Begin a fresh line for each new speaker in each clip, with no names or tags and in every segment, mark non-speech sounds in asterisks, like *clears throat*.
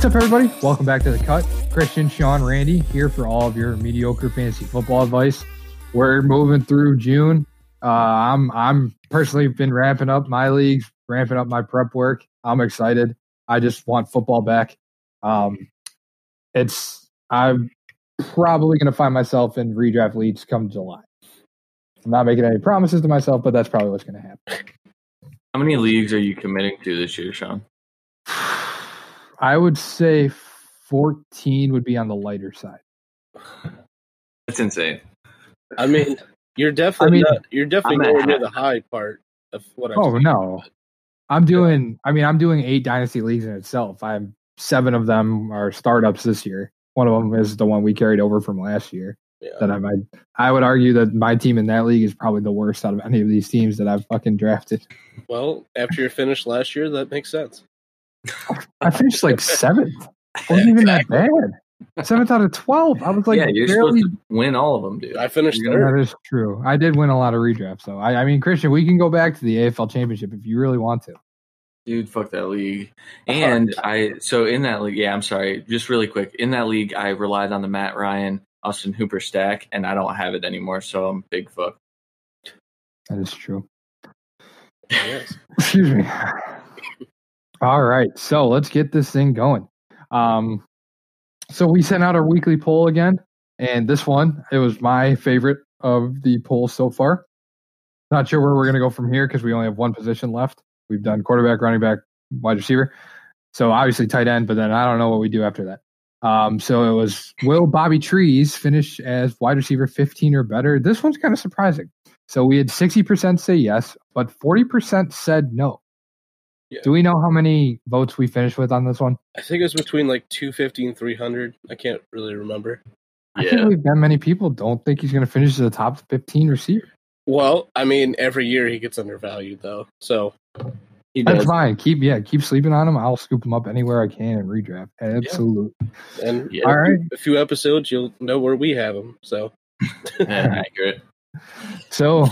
What's up, everybody? Welcome back to the cut. Christian, Sean, Randy here for all of your mediocre fantasy football advice. We're moving through June. Uh, I'm I'm personally been ramping up my leagues, ramping up my prep work. I'm excited. I just want football back. Um, it's I'm probably going to find myself in redraft leagues come July. I'm not making any promises to myself, but that's probably what's going to happen.
How many leagues are you committing to this year, Sean?
I would say 14 would be on the lighter side. *laughs*
That's insane.
I mean, you're definitely
mean,
not, you're definitely
I'm
nowhere near the high part of what I'm
Oh
saying.
no, I'm doing. I mean, I'm doing eight dynasty leagues in itself. I'm seven of them are startups this year. One of them is the one we carried over from last year.
Yeah.
That I might. I would argue that my team in that league is probably the worst out of any of these teams that I've fucking drafted.
Well, after you're finished last year, that makes sense.
I finished like seventh. wasn't even that bad. Seventh out of twelve. I was like
yeah, you're
barely.
supposed to win all of them, dude.
I finished
You're
third.
That is true. I did win a lot of redrafts, so I, I mean, Christian, we can go back to the AFL Championship if you really want to.
Dude, fuck that league. And I so in that league, yeah, I'm sorry, just really quick. In that league, I relied on the Matt Ryan, Austin Hooper stack, and I don't have it anymore, so I'm big fuck.
That is true.
Yes. *laughs*
Excuse me. All right, so let's get this thing going. Um, so we sent out our weekly poll again, and this one it was my favorite of the polls so far. Not sure where we're going to go from here because we only have one position left. We've done quarterback, running back, wide receiver, so obviously tight end. But then I don't know what we do after that. Um, so it was will Bobby Trees finish as wide receiver 15 or better? This one's kind of surprising. So we had 60% say yes, but 40% said no.
Yeah.
Do we know how many votes we finished with on this one?
I think it was between like 250 and 300. I can't really remember.
I
Yeah.
can't believe that many people don't think he's going to finish as a top 15 receiver.
Well, I mean, every year he gets undervalued though. So
He
That's
does.
fine. Keep yeah, keep sleeping on him. I'll scoop him up anywhere I can and redraft. Absolutely.
and
Yeah.
All right.
a few episodes, you'll know where we have him. So
Yeah, *laughs* accurate.
So,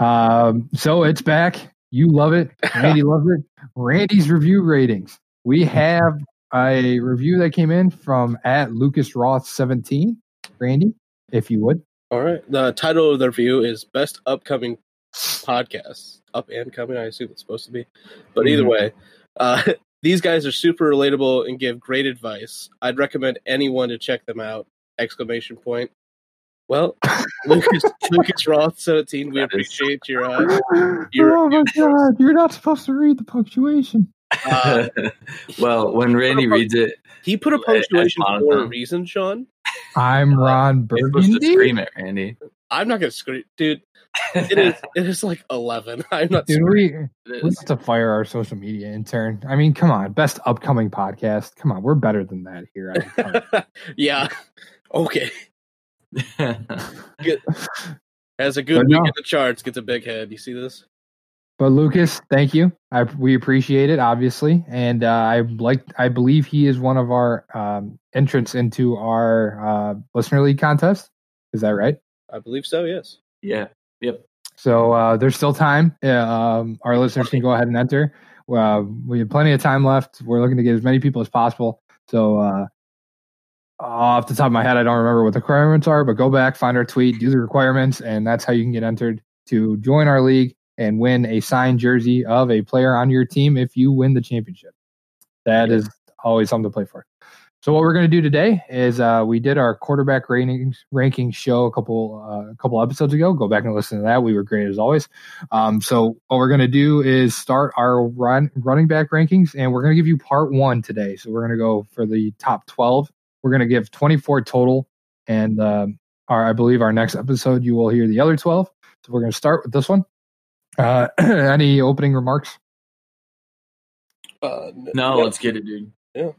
um, so it's back. You love it. Randy *laughs* loves it. Randy's review ratings. We have a review that came in from at Lucas Roth 17. Randy, if you would.
all right. The title of the review is Best Upcoming Podcasts. Up and coming, I assume it's supposed to be. But either
Mhm.
way, uh, *laughs* these guys are super relatable and give great advice. I'd recommend anyone to check them out. Exclamation point. Well, *laughs* Lucas Lucas Roth 17, we
That is-
appreciate your uh, *laughs* You're-
oh my god, you're not supposed to read the punctuation.
uh *laughs*
well, when Randy reads it,
he put a punctuation
that's
for a reason, Sean.
I'm Ron
you're supposed to scream it, Randy.
I'm not gonna scream dude. It is it is like eleven. I'm not
Dude,
screaming.
we
It
we have to fire our social media intern. I mean, come on, best upcoming podcast. Come on, we're better than that here.
yeah. Okay. *laughs* Has a good
But
week
no.
in the charts, gets a big head. You see this?
But Lucas, thank you. I we appreciate it, obviously, and uh, I like. I believe he is one of our um, entrants into our uh, listener league contest. Is that right?
I believe so, yes.
yeah. Yep.
So uh, there's still time. Yeah, um, our listeners can go ahead and enter. Uh, we have plenty of time left. We're looking to get as many people as possible. So off the top of my head, I don't remember what the requirements are, but go back, find our tweet, do the requirements, and that's how you can get entered to join our league and win a signed jersey of a player on your team if you win the championship. That is always something to play for. So what we're going to do today is uh, we did our quarterback rankings ranking show a couple uh, a couple episodes ago. Go back and listen to that. We were great as always. Um, so what we're going to do is start our run, running back rankings, and we're going to give you part one today. So we're going to go for the top twelve. We're going to give twenty four total, and um, our I believe our next episode you will hear the other twelve. So we're going to start with this one. Uh, *clears throat* any opening remarks?
Uh,
No,
yeah.
let's get it, dude. Yeah.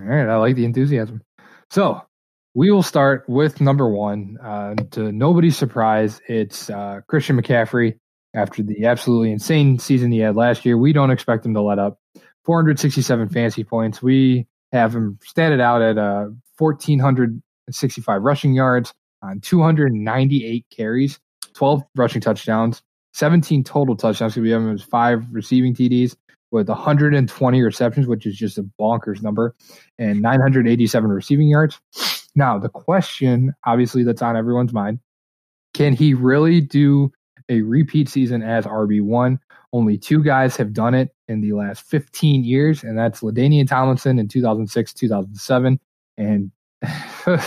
All right, I like the enthusiasm. So we will start with number one. Uh, to nobody's surprise, it's uh, Christian McCaffrey. After the absolutely insane season he had last year, we don't expect him to let up. 467 fantasy points. We have him statted out at uh, 1,465 rushing yards on 298 carries, 12 rushing touchdowns, 17 total touchdowns. We have him as five receiving TDs. with 120 receptions, which is just a bonkers number, and 987 receiving yards. Now, the question, obviously, that's on everyone's mind can he really do a repeat season as RB1? Only two guys have done it in the last 15 years, and that's LaDainian Tomlinson in 2006, 2007, and *laughs*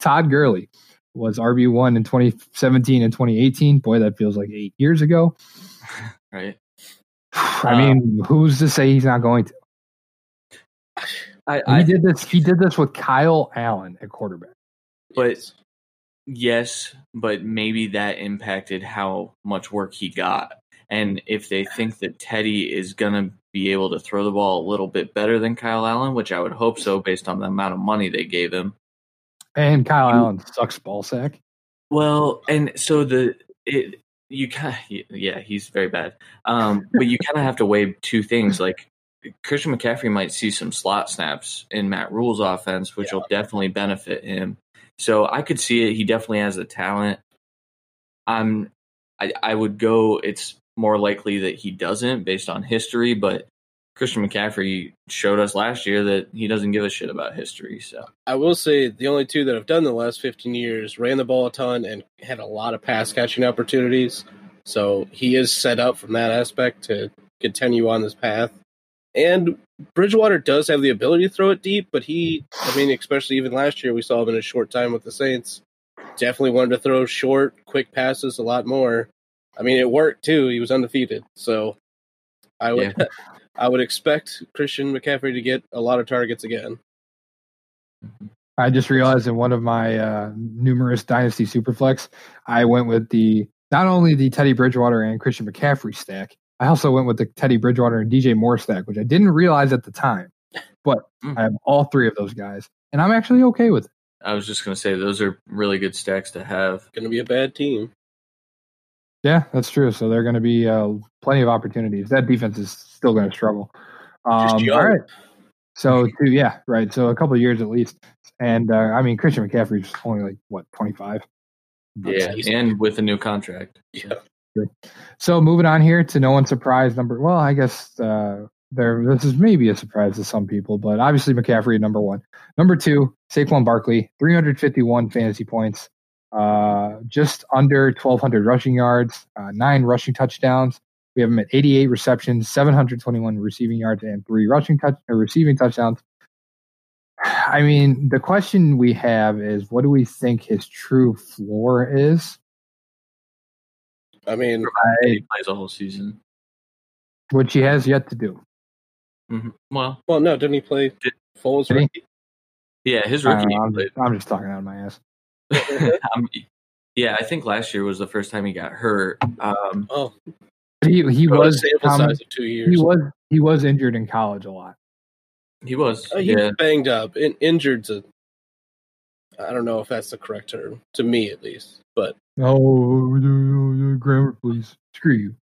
Todd Gurley was RB1 in 2017 and 2018. Boy, that feels like eight years ago. *laughs*
Right. *sighs*
I mean, um, who's to say he's not going to?
I,
He did this. He did this with Kyle Allen at quarterback.
But- yes, but maybe that impacted how much work he got. And if they think that Teddy is going to be able to throw the ball a little bit better than Kyle Allen, which I would hope so based on the amount of money they gave him.
And Kyle
You-
Allen sucks ball sack.
Well, and so the it you kind of yeah he's very bad. Um, but you kind of have to weigh two things. Like Christian McCaffrey might see some slot snaps in Matt Rhule's offense, which will definitely benefit him. So I could see it. He definitely has the talent. I'm I I would go. It's more likely that he doesn't based on history, but Christian McCaffrey showed us last year that he doesn't give a shit about history. So
I will say the only two that have done the last 15 years ran the ball a ton and had a lot of pass catching opportunities. So he is set up from that aspect to continue on this path. And Bridgewater does have the ability to throw it deep, but he, I mean, especially even last year, we saw him in a short time with the Saints. Definitely wanted to throw short, quick passes a lot more. I mean, it worked too. He was undefeated. So I would, *laughs* I would expect Christian McCaffrey to get a lot of targets again.
I just realized in one of my uh, numerous dynasty superflex, I went with the not only the Teddy Bridgewater and Christian McCaffrey stack. I also went with the Teddy Bridgewater and DJ Moore stack, which I didn't realize at the time. But
Mm.
I have all three of those guys, and I'm actually okay with it.
I was just going to say those are really good stacks to have.
Going to be a bad team.
Yeah, that's true. So they're going to be uh, plenty of opportunities. That defense is still going to struggle. Um,
young.
all right. So two, yeah, right. So a couple of years at least, and uh, I mean Christian McCaffrey's only like what 25.
Yeah, and with a new contract.
Yeah.
So moving on here to no one's surprise number. Well, I guess uh, there this is maybe a surprise to some people, but obviously McCaffrey number one. Number two, Saquon Barkley, 351 fantasy points, uh, just under 1,200 rushing yards, uh, nine rushing touchdowns. We have him at 88 receptions, 721 receiving yards, and three rushing touch uh, receiving touchdowns. *sighs* I mean, the question we have is, what do we think his true floor is?
I mean,
He plays a whole season.
Which he has yet to do.
hmm Well,
well, no, didn't he play
Did-
Foles?
Did he?
rookie?
yeah, his rookie.
know, I'm, just, I'm just talking out of my ass. *laughs*
Um, yeah, I think last year was the first time he got hurt. Um,
Oh,
He he
what
was
sample
um,
size of two years.
he was he was injured in college a lot.
he was.
Uh, he
yeah,
was banged up. In, injured's a. I don't know if that's the correct term to me, at least. But
Oh, grammar, please. Screw you.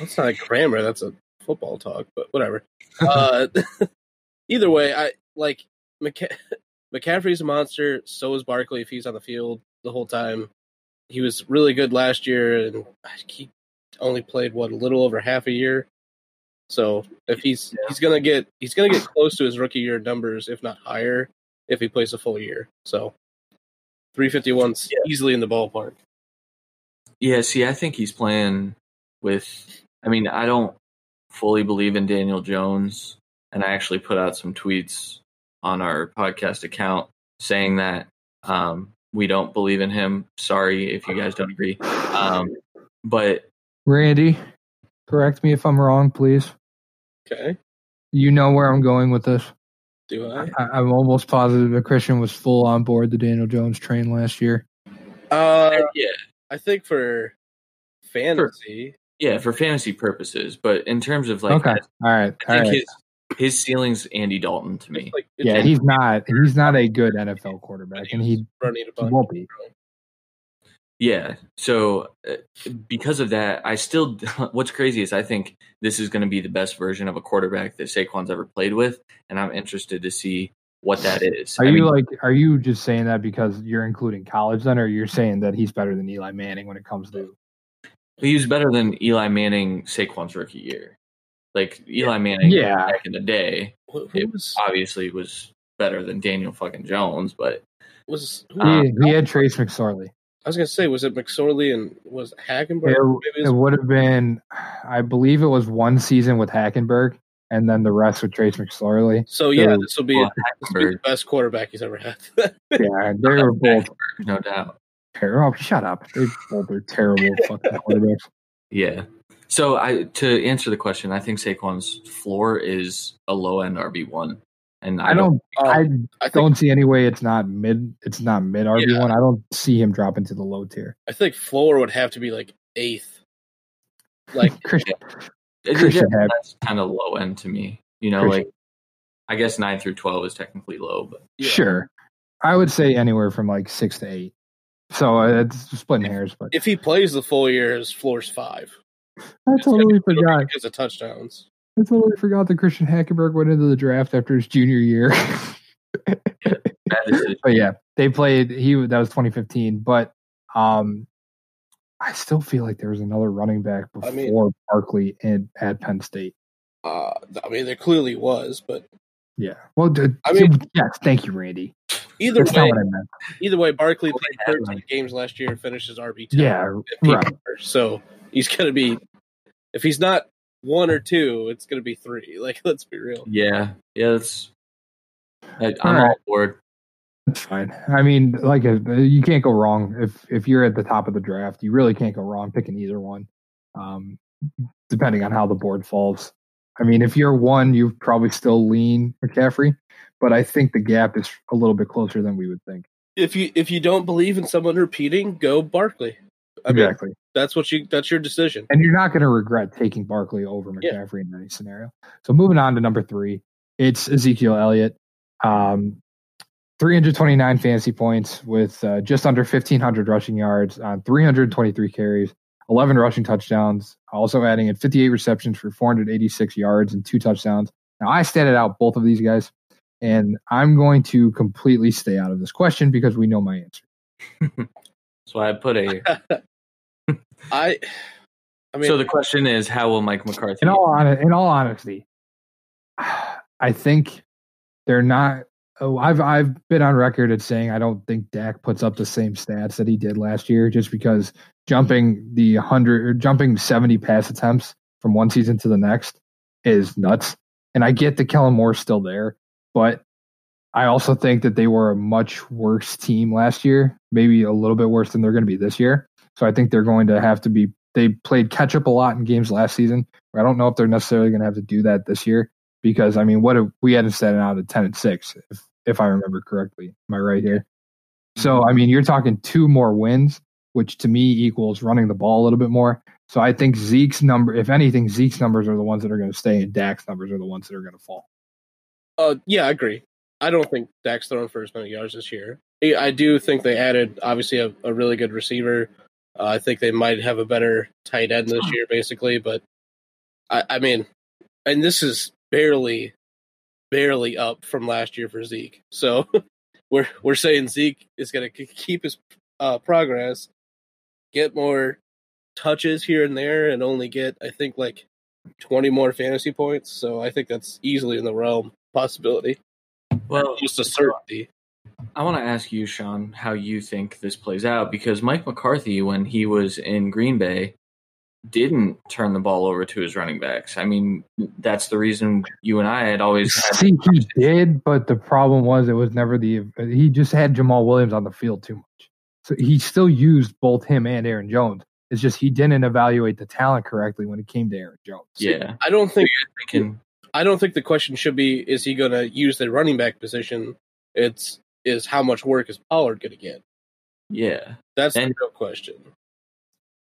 that's not a grammar. That's a football talk. But whatever. uh, *laughs* either way, I like McCa- McCaffrey's a monster. So is Barkley if he's on the field the whole time. He was really good last year, and he only played what a little over half a year. So if he's he's gonna get he's gonna get close to his rookie year numbers, if not higher, if he plays a full year. So three fifty one's easily in the ballpark.
yeah. See, I think he's playing with. I mean, I don't fully believe in Daniel Jones, and I actually put out some tweets on our podcast account saying that um, we don't believe in him. Sorry if you guys don't agree, um, but
Randy, correct me if I'm wrong, please.
Okay,
You know where I'm going with this.
do I?
I, I'm almost positive that Christian was full on board the Daniel Jones train last year.
Uh,
yeah,
I think for fantasy,
yeah, for fantasy purposes. But in terms of like,
okay, all right,
I
all
think
right.
his his ceiling's Andy Dalton to me.
it's like
Yeah,
it's
he's not. He's not a good NFL quarterback, and he, he won't be.
Yeah. So uh, because of that, I still *laughs* what's crazy is I think this is going to be the best version of a quarterback that Saquon's ever played with, and I'm interested to see what that is.
Are
I
you
mean,
like? Are you just saying that because you're including college then, or you're saying that he's better than Eli Manning when it comes to?
he was better than Eli Manning Saquon's rookie year. Like Eli Manning,
Yeah.
back in the day,
Who, who
it
was
obviously was better than Daniel fucking Jones, but
was who,
Uh,
he, he had Trace McSorley.
I was gonna say was it McSorley and was Hackenberg?
It,
Maybe
it would have been, I believe it was one season with Hackenberg, and then the rest with Trace McSorley.
so yeah, this will be,
well,
this will be the best quarterback he's ever had. *laughs*
Yeah, they were both
no doubt.
terrible. Oh, shut up. They both are terrible *laughs* fucking quarterbacks.
Yeah. So I to answer the question, I think Saquon's floor is a low end RB one, and I,
I don't.
Um,
I
I think
don't see any way it's not mid. It's not mid RB one. I don't see him drop into the low tier.
I think floor would have to be like eighth. Like *laughs*
Christian,
It-
Christian
yeah, that's kind of low end to me. You know,
Christian.
like I guess nine through twelve is technically low, but
yeah.
sure. I would say anywhere from like six to eight. So uh, it's splitting hairs, but
if he plays the full year, his floor's five.
I totally
be- it'll be
forgot.
because of touchdowns.
I totally forgot that Christian Hackenberg went into the draft after his junior year.
that is *laughs*
but yeah, they played. He that was 2015. But um, I still feel like there was another running back before
I mean-
Barkley in at Penn State.
Uh, I mean, there clearly was, but
Yeah. Well, d-
I mean-
yes. Thank you, Randy.
either
That's not
way,
what I meant.
either way, Barkley played 13 games last year and finished finishes RB.
Yeah. Right.
So he's gonna be, if he's not one or two, it's gonna be three. *laughs* Like, let's be real.
yeah, yeah. That's I, I'm
All
all
right.
board.
That's fine. I mean, like uh, you can't go wrong if if you're at the top of the draft. You really can't go wrong picking either one, um, depending on how the board falls. I mean, if you're one, you probably still lean McCaffrey, but I think the gap is a little bit closer than we would think.
If you if you don't believe in someone repeating, go Barkley. I mean,
exactly.
that's what you that's your decision.
and you're not going to regret taking Barkley over
Yeah.
McCaffrey in any scenario. So moving on to number three, it's Ezekiel Elliott, um, 329 fantasy points with uh, just under 1,500 rushing yards on 323 carries, 11 rushing touchdowns, also adding in 58 receptions for 486 yards and two touchdowns. Now I statted out both of these guys, and I'm going to completely stay out of this question because we know my answer. *laughs*
That's why I put a. *laughs*
I, I mean,
so the question is, how will Mike McCarthy?
in all hon- in all honesty, I think they're not. Oh, I've I've been on record at saying I don't think Dak puts up the same stats that he did last year, just because jumping the hundred or jumping seventy pass attempts from one season to the next is nuts. And I get that Kellen Moore's still there, but I also think that they were a much worse team last year, maybe a little bit worse than they're going to be this year. So I think they're going to have to be. They played catch up a lot in games last season. I don't know if they're necessarily going to have to do that this year because I mean, what if we hadn't set it out at ten and six, if if I remember correctly. Am I right here? So I mean, you're talking two more wins, which to me equals running the ball a little bit more. So I think Zeke's number, if anything, Zeke's numbers are the ones that are going to stay, and Dak's numbers are the ones that are going to fall.
uh, yeah, I agree. I don't think Dak's thrown for as many yards this year. I do think they added obviously a, a really good receiver. Uh, I think they might have a better tight end this year, basically. But I, I mean, and this is barely, barely up from last year for Zeke. So *laughs* we're we're saying Zeke is going to keep his uh, progress, get more touches here and there, and only get I think like twenty more fantasy points. So I think that's easily in the realm possibility,
well,
just a certainty.
I want to ask you, Sean, how you think this plays out because Mike McCarthy, when he was in Green Bay, didn't turn the ball over to his running backs. I mean, that's the reason you and I had always had.
See, he did, but the problem was it was never the. He just had Jamaal Williams on the field too much. So he still used both him and Aaron Jones. It's just he didn't evaluate the talent correctly when it came to Aaron Jones.
Yeah,
I don't think
thinking
I don't think the question should be is he going to use the running back position. It's is how much work is Pollard going to get.
yeah.
That's
And-
the real question.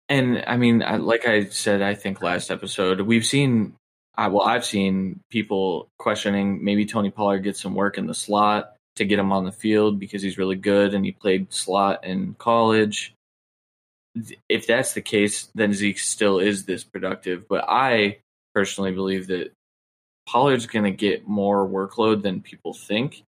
And I mean, I, like I said, I think last episode we've seen. I, well, I've seen people questioning maybe Tony Pollard gets some work in the slot to get him on the field because he's really good and he played slot in college. If that's the case, then Zeke still is this productive. But I personally believe that Pollard's going to get more workload than people think.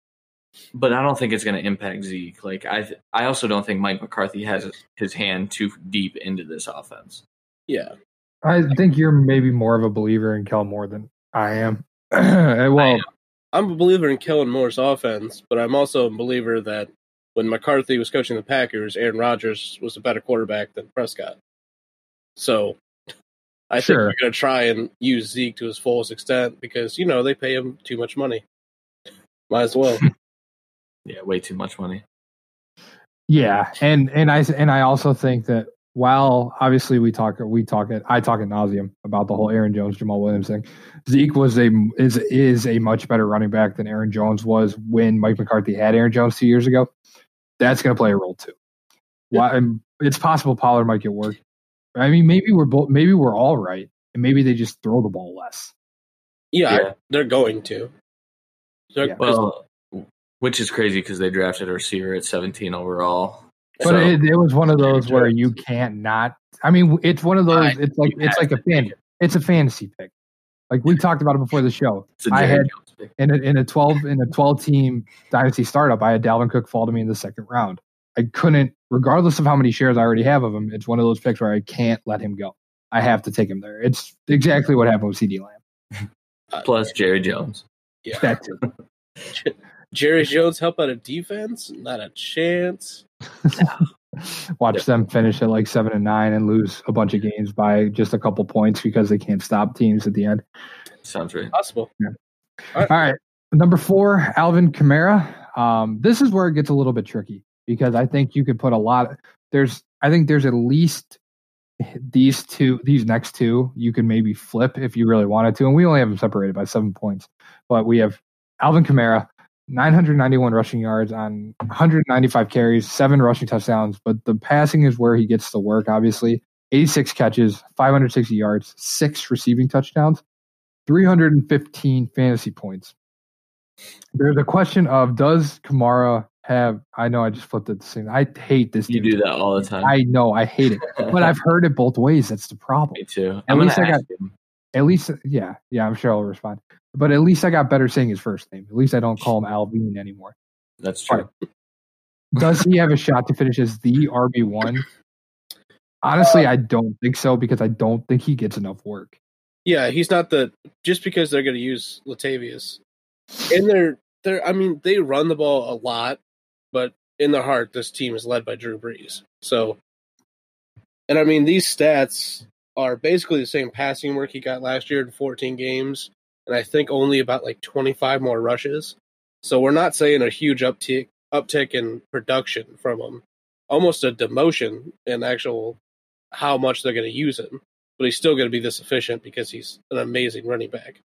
But I don't think it's going to impact Zeke. Like I, th- I also don't think Mike McCarthy has his hand too deep into this offense.
Yeah,
I think you're maybe more of a believer in Kellen Moore than I am. *clears throat* well,
I am.
I'm a believer in Kellen Moore's offense, but I'm also a believer that when McCarthy was coaching the Packers, Aaron Rodgers was a better quarterback than Prescott. So I
Sure.
think they're going to try and use Zeke to his fullest extent because, you know, they pay him too much money. Might as well. *laughs*
Yeah, way too much money.
Yeah, and and I and I also think that while obviously we talk we talk it I talk at nauseum about the whole Aaron Jones Jamaal Williams thing. Zeke was a is is a much better running back than Aaron Jones was when Mike McCarthy had Aaron Jones two years ago. That's going to play a role too. Why? It's possible Pollard might get work. I mean, maybe we're both maybe we're all right, and maybe they just throw the ball less.
Yeah,
Yeah.
they're going to. They're-
Yeah.
Well, which is crazy because they drafted a receiver at 17 overall.
But
So,
it, it was one of those where you can't not. I mean, it's one of those. It's like it's like a fan. It's a fantasy pick. Like we talked about it before the show.
it's a
I
Jerry
had in a, in a twelve in a twelve team dynasty startup. I had Dalvin Cook fall to me in the second round. I couldn't, regardless of how many shares I already have of him. It's one of those picks where I can't let him go. I have to take him there. It's exactly what happened with CeeDee Lamb.
uh,
plus Jerry Jones.
yeah.
That's *laughs* it.
Jerry Jones help out a defense? Not a chance. *laughs*
Watch them finish at like seven and nine and lose a bunch of games by just a couple points because they can't stop teams at the end.
Sounds right.
Possible.
All right. Number four, Alvin Kamara. Um, this is where it gets a little bit tricky because I think you could put a lot. There's, I think there's at least these two, these next two, you can maybe flip if you really wanted to. And we only have them separated by seven points. But we have Alvin Kamara, 991 rushing yards on 195 carries, seven rushing touchdowns. But the passing is where he gets to work, obviously. 86 catches, 560 yards, six receiving touchdowns, 315 fantasy points. There's a question of does Kamara have? I know I just flipped it the same. I hate this.
You do that all the time.
I know I hate it, but I've *laughs* heard it both ways. That's the problem.
Me too.
At
I'm
least I got-
him.
At least, yeah, yeah. I'm sure I'll respond. But at least I got better saying his first name. At least I don't call him Alvin anymore.
That's true.
Does he have a shot to finish as the RB one? Honestly, uh, I don't think so because I don't think he gets enough work.
Yeah, he's not the just because they're going to use Latavius, and they're they're. I mean, they run the ball a lot, but in their heart, this team is led by Drew Brees. So, and I mean, these stats are basically the same passing work he got last year in 14 games, and I think only about like 25 more rushes. So we're not saying a huge uptick uptick in production from him, almost a demotion in actual how much they're going to use him but he's still going to be this efficient because he's an amazing running back.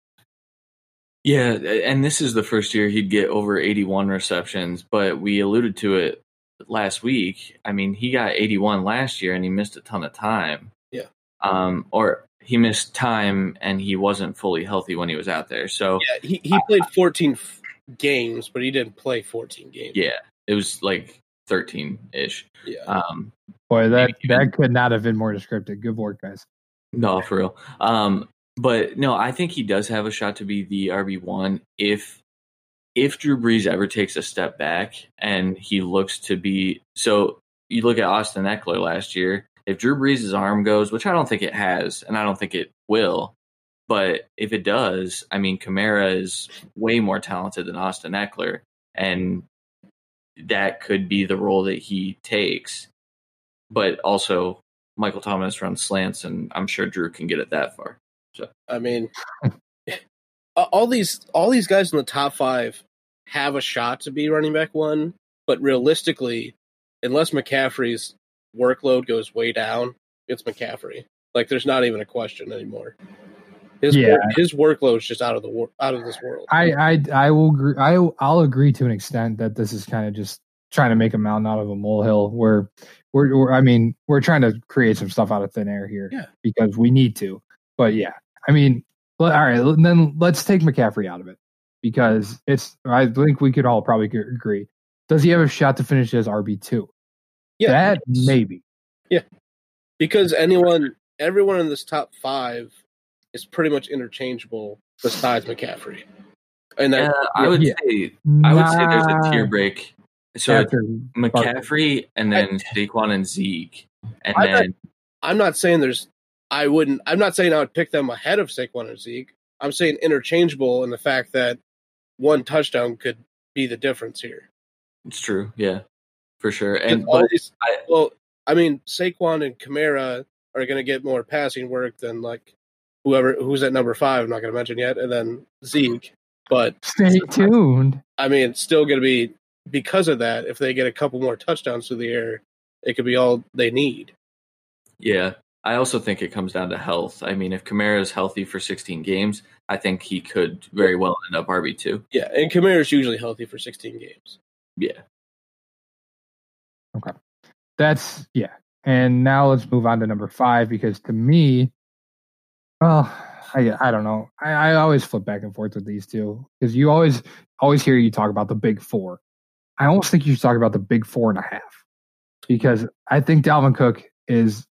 Yeah, and this is the first year he'd get over 81 receptions, but we alluded to it last week. I mean, he got 81 last year and he missed a ton of time.
Yeah.
Um, or he missed time and he wasn't fully healthy when he was out there. So,
Yeah, he, he played 14 f- games, but he didn't play 14 games.
yeah, it was like 13 ish.
Yeah.
Um,
Boy, that
Maybe even-
that could not have been more descriptive. Good work, guys.
No, for real. Um, but no, I think he does have a shot to be the RB one if if Drew Brees ever takes a step back and he looks to be so. You look at Austin Ekeler last year. If Drew Brees' arm goes, which I don't think it has, and I don't think it will, but if it does, I mean, Kamara is way more talented than Austin Ekeler, and that could be the role that he takes. But also, Michael Thomas runs slants, and I'm sure Drew can get it that far.
So, I mean, *laughs* all these all these guys in the top five have a shot to be running back one, but realistically, unless McCaffrey's workload goes way down, it's McCaffrey. Like, there's not even a question anymore. His
Yeah.
work, his workload's just out of the wor- out of this world.
I I I will agree. I I'll agree to an extent that this is kind of just trying to make a mountain out of a molehill. Where we're, we're I mean we're trying to create some stuff out of thin air here.
Yeah.
Because we need to. But yeah, I mean, well, all right. Then let's take McCaffrey out of it because it's. I think we could all probably agree. Does he have a shot to finish as RB two?
Yeah,
that maybe.
Yeah, because anyone, everyone in this top five is pretty much interchangeable besides McCaffrey. And
Yeah,
that,
I would
yeah.
say I would say there's a tier break. So
after
McCaffrey and then Saquon and Zeke, and
I bet-
then
I'm not saying there's I wouldn't. I'm not saying I would pick them ahead of Saquon and Zeke. I'm saying interchangeable in the fact that one touchdown could be the difference here.
It's true. Yeah, for sure. And
And all
but
these,
I-
well, I mean, Saquon and Kamara are going to get more passing work than like whoever who's at number five. I'm not going to mention yet, and then Zeke. But
Stay *laughs* tuned.
I mean, it's still going to be because of that. If they get a couple more touchdowns through the air, it could be all they need.
Yeah. I also think it comes down to health. I mean, if Kamara is healthy for 16 games, I think he could very well end up RB2.
Yeah, and Kamara's usually healthy for 16 games.
Yeah.
That's yeah. And now let's move on to number five because to me, well, I I don't know. I, I always flip back and forth with these two because you always always hear you talk about the big four. I almost think you should talk about the big four and a half because I think Dalvin Cook is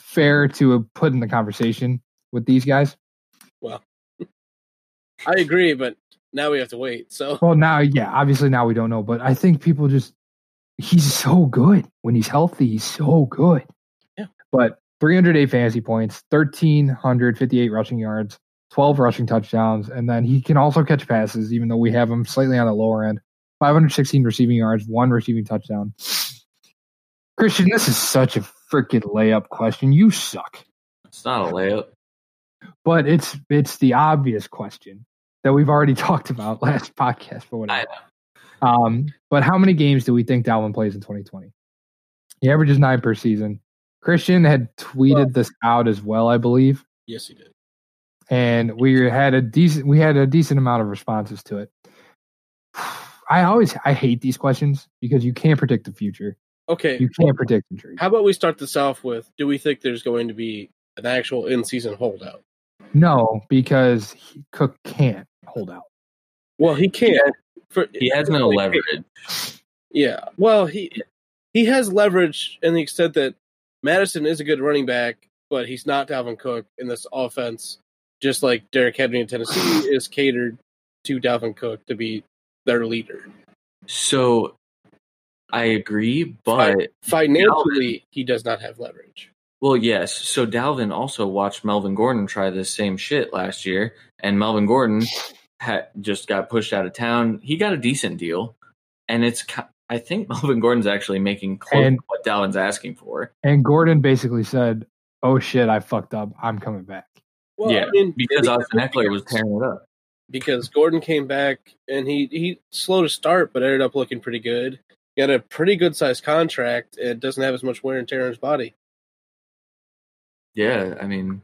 fair to put in the conversation with these guys.
Well, I agree, but now we have to wait. So
Well, now, yeah, obviously now we don't know, but I think people just he's so good when he's healthy. He's so good.
Yeah.
But 308 fantasy points, 1358 rushing yards, 12 rushing touchdowns, and then he can also catch passes, even though we have him slightly on the lower end. 516 receiving yards, one receiving touchdown. Christian, this is such a freaking layup question. You suck.
It's not a layup.
But it's it's the obvious question that we've already *laughs* talked about last podcast, but whatever. Um, but how many games do we think Dalvin plays in 2020? He averages nine per season. Christian had tweeted
Well-
this out as well, I believe,
yes, he did.
and we had a decent we had a decent amount of responses to it. I always I hate these questions because you can't predict the future.
Okay,
You can't predict injury.
how about we start this off with: Do we think there's going to be an actual in-season holdout?
No, because Cook can't hold out.
Well, he can't. For,
He has no leverage.
Yeah. Well, he he has leverage in the extent that Mattison is a good running back, but he's not Dalvin Cook in this offense. Just like Derrick Henry in Tennessee *sighs* is catered to Dalvin Cook to be their leader.
So I agree, but
Financially, he does not have leverage.
well, yes. So Dalvin also watched Melvin Gordon try this same shit last year, and Melvin Gordon had just got pushed out of town. He got a decent deal, and it's I think *laughs* Melvin Gordon's actually making close
And-
to what Dalvin's asking for.
And Gordon basically said, "Oh shit, I fucked up. I'm coming back."
Well,
Yeah,
I mean,
Because Austin
because-
Ekeler was tearing it up.
because Gordon came back and he he slow to start, but ended up looking pretty good. He had a pretty good sized contract and doesn't have as much wear and tear on his body.
Yeah, I mean, it,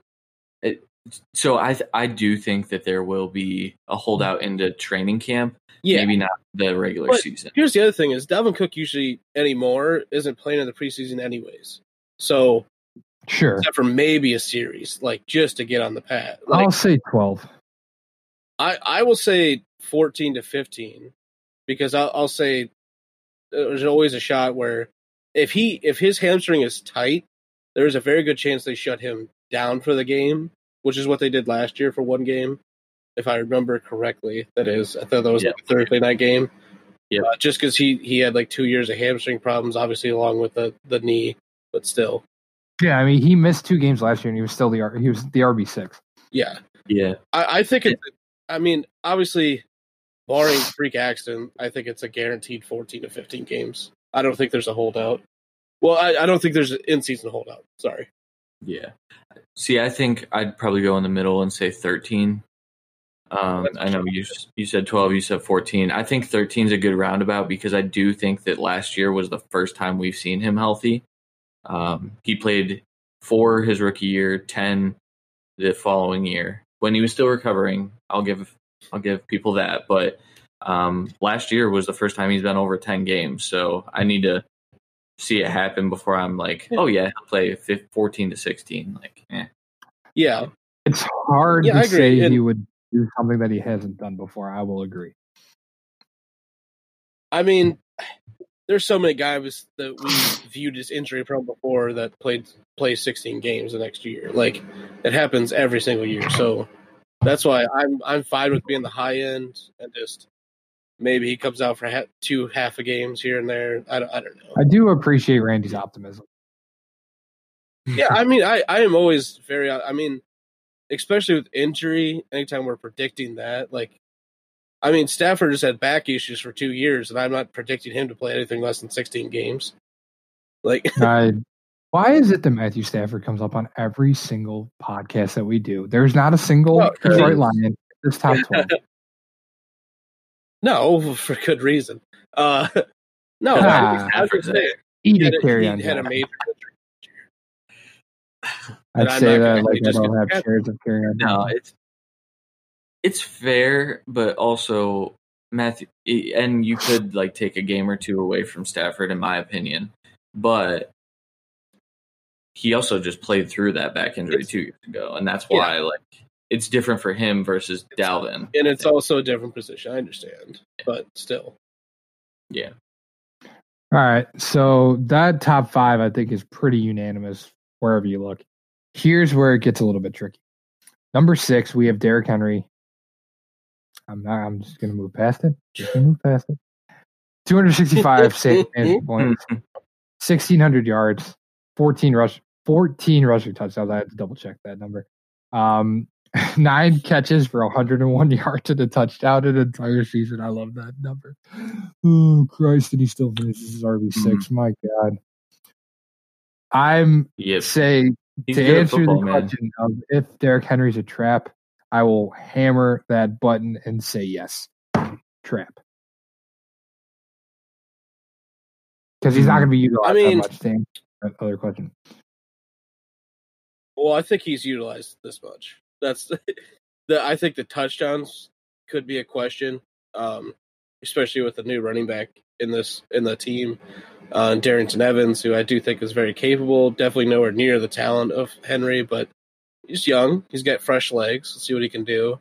so I th- I do think that there will be a holdout mm-hmm. into training camp.
Yeah.
Maybe not the regular
But-
season.
Here's the other thing: is Dalvin Cook usually anymore isn't playing in the preseason anyways. So
Sure,
except for maybe a series, like just to get on the pad. Like
I'll say twelve.
I, I will say fourteen to fifteen, because I'll, I'll say there's always a shot where if he if his hamstring is tight, there's a very good chance they shut him down for the game, which is what they did last year for one game, if I remember correctly. That is, I thought that was
Yeah.
like a Thursday night game.
Yeah.
Uh, just because he he had like two years of hamstring problems, obviously along with the the knee, but still,
Yeah, I mean he missed two games last year, and he was still the R- he was the RB six.
yeah.
Yeah,
I, I think it's. I mean, obviously, barring freak accident, I think it's a guaranteed fourteen to fifteen games. I don't think there's a holdout. Well, I, I don't think there's an in-season holdout. Sorry.
Yeah. See, I think I'd probably go in the middle and say thirteen. Um, I know you you said twelve, you said fourteen. I think 13 is a good roundabout because I do think that last year was the first time we've seen him healthy. Um, he played four his rookie year, ten the following year when he was still recovering. I'll give I'll give people that, but um, last year was the first time he's been over ten games. So I need to see it happen before I'm like,
Yeah.
oh yeah, he'll play fif- fourteen to sixteen. Like, eh.
Yeah,
It's hard
Yeah,
to
I agree,
say
and-
he would do something that he hasn't done before. I will agree.
I mean, there's so many guys that we viewed as injury prone before that played play 16 games the next year. Like it happens every single year. So that's why I'm I'm fine with being the high end and just maybe he comes out for ha- two half a games here and there. I don't, I don't know.
I do appreciate Randy's optimism.
yeah, I mean, I I am always very. I mean, especially with injury, anytime we're predicting that, like, I mean, Stafford has had back issues for two years, and I'm not predicting him to play anything less than 16 games. Like, *laughs*
I, why is it that Matthew Stafford comes up on every single podcast that we do? There's not a single
Well,
Detroit Lion this top *laughs* 12.
No, *laughs* for good reason. Uh, *laughs* no,
Ah.
I, I was just saying,
Eat
he had,
it,
a,
carry
he
on.
had a
John.
major *laughs*
I'd
and I'm
say that like I
just
don't have
forget-
shares of carry on.
No, it's it's fair, but also Matthew, and you could like take a game or two away from Stafford, in my opinion. But he also just played through that back injury two years ago, and that's why like it's different for him versus Dalvin.
and it's also a different position. I understand, but still,
Yeah,
All right. So that top five, I think, is pretty unanimous wherever you look. Here's where it gets a little bit tricky. Number six, we have Derrick Henry. I'm not. I'm just gonna move past it. Just gonna move past it. 265 save *laughs* fantasy points, 1600 yards, 14 rush, 14 rushing touchdowns. I had to double check that number. Um, *laughs* nine catches for 101 yards and a touchdown in an entire season. I love that number. Oh Christ! And he still finishes his RB 6 mm-hmm. My God. I'm
yep.
say
He's
to answer
football,
the
man.
question of if Derrick Henry's a trap, I will hammer that button and say yes. Trap. Because he's not mm-hmm. going to be utilized
I mean-
that much. To answer that other question.
well, I think he's utilized this much. That's *laughs* the. I think the touchdowns could be a question, um, especially with the new running back in this in the team, uh, Darrynton Evans, who I do think is very capable. Definitely nowhere near the talent of Henry, but he's young. He's got fresh legs. Let's see what he can do.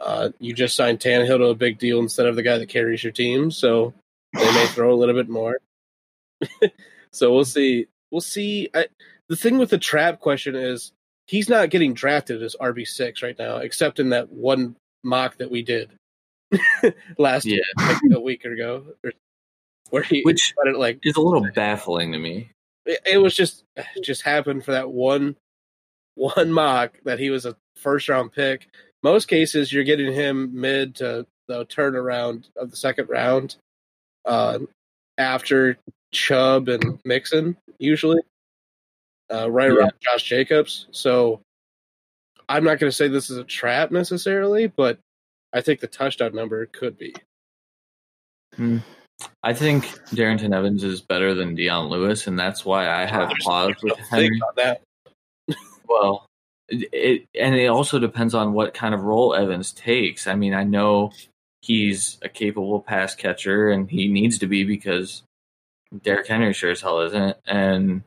Uh, you just signed Tannehill to a big deal instead of the guy that carries your team, so they may throw a little bit more. *laughs* so we'll see. We'll see. I, the thing with the trap question is he's not getting drafted as RB six right now, except in that one mock that we did *laughs* last
Yeah.
like a week ago, or, where he
Which
it like
is a little baffling to me.
it, it was just just happened for that one one mock that he was a first round pick. Most cases you're getting him mid to the turnaround of the second round, uh, after Chubb and Mixon usually, uh, right
Yeah.
around Josh Jacobs. So I'm not going to say this is a trap necessarily, but I think the touchdown number could be.
I think Darrynton Evans is better than Dion Lewis, and that's why I have
There's
pause with
think
Henry.
on that. *laughs*
Well, it, it and it also depends on what kind of role Evans takes. I mean, I know he's a capable pass catcher, and he needs to be because Derrick Henry sure as hell isn't. And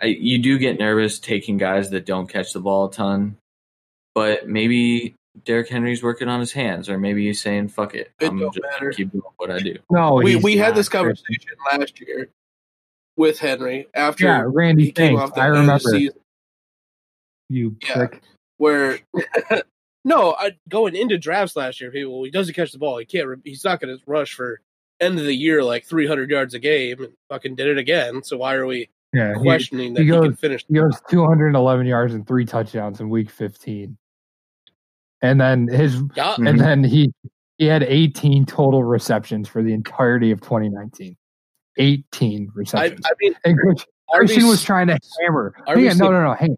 I, you do get nervous taking guys that don't catch the ball a ton, but maybe Derrick Henry's working on his hands, or maybe he's saying "fuck it,"
It
I'm
don't
just
matter.
keep doing what I do.
No,
we we had this
Chris.
conversation last year with Henry after
Yeah, Randy.
he came
Thanks.
off the
I
end of the
remember
season
you
Yeah.
prick.
where *laughs* no, I, going into drafts last year, people he doesn't catch the ball. He can't. He's not going to rush for end of the year like 300 yards a game. And fucking did it again. So why are we
Yeah, he,
questioning that
he
he,
goes-
can finish?
he goes 211 yards and three touchdowns in week 15, and then his
Yeah,
and mm-hmm. then he he had 18 total receptions for the entirety of 2019. 18 receptions.
I mean,
and Chris, Christian
RB
was trying to hammer. Hang on, no, no, no, hang on.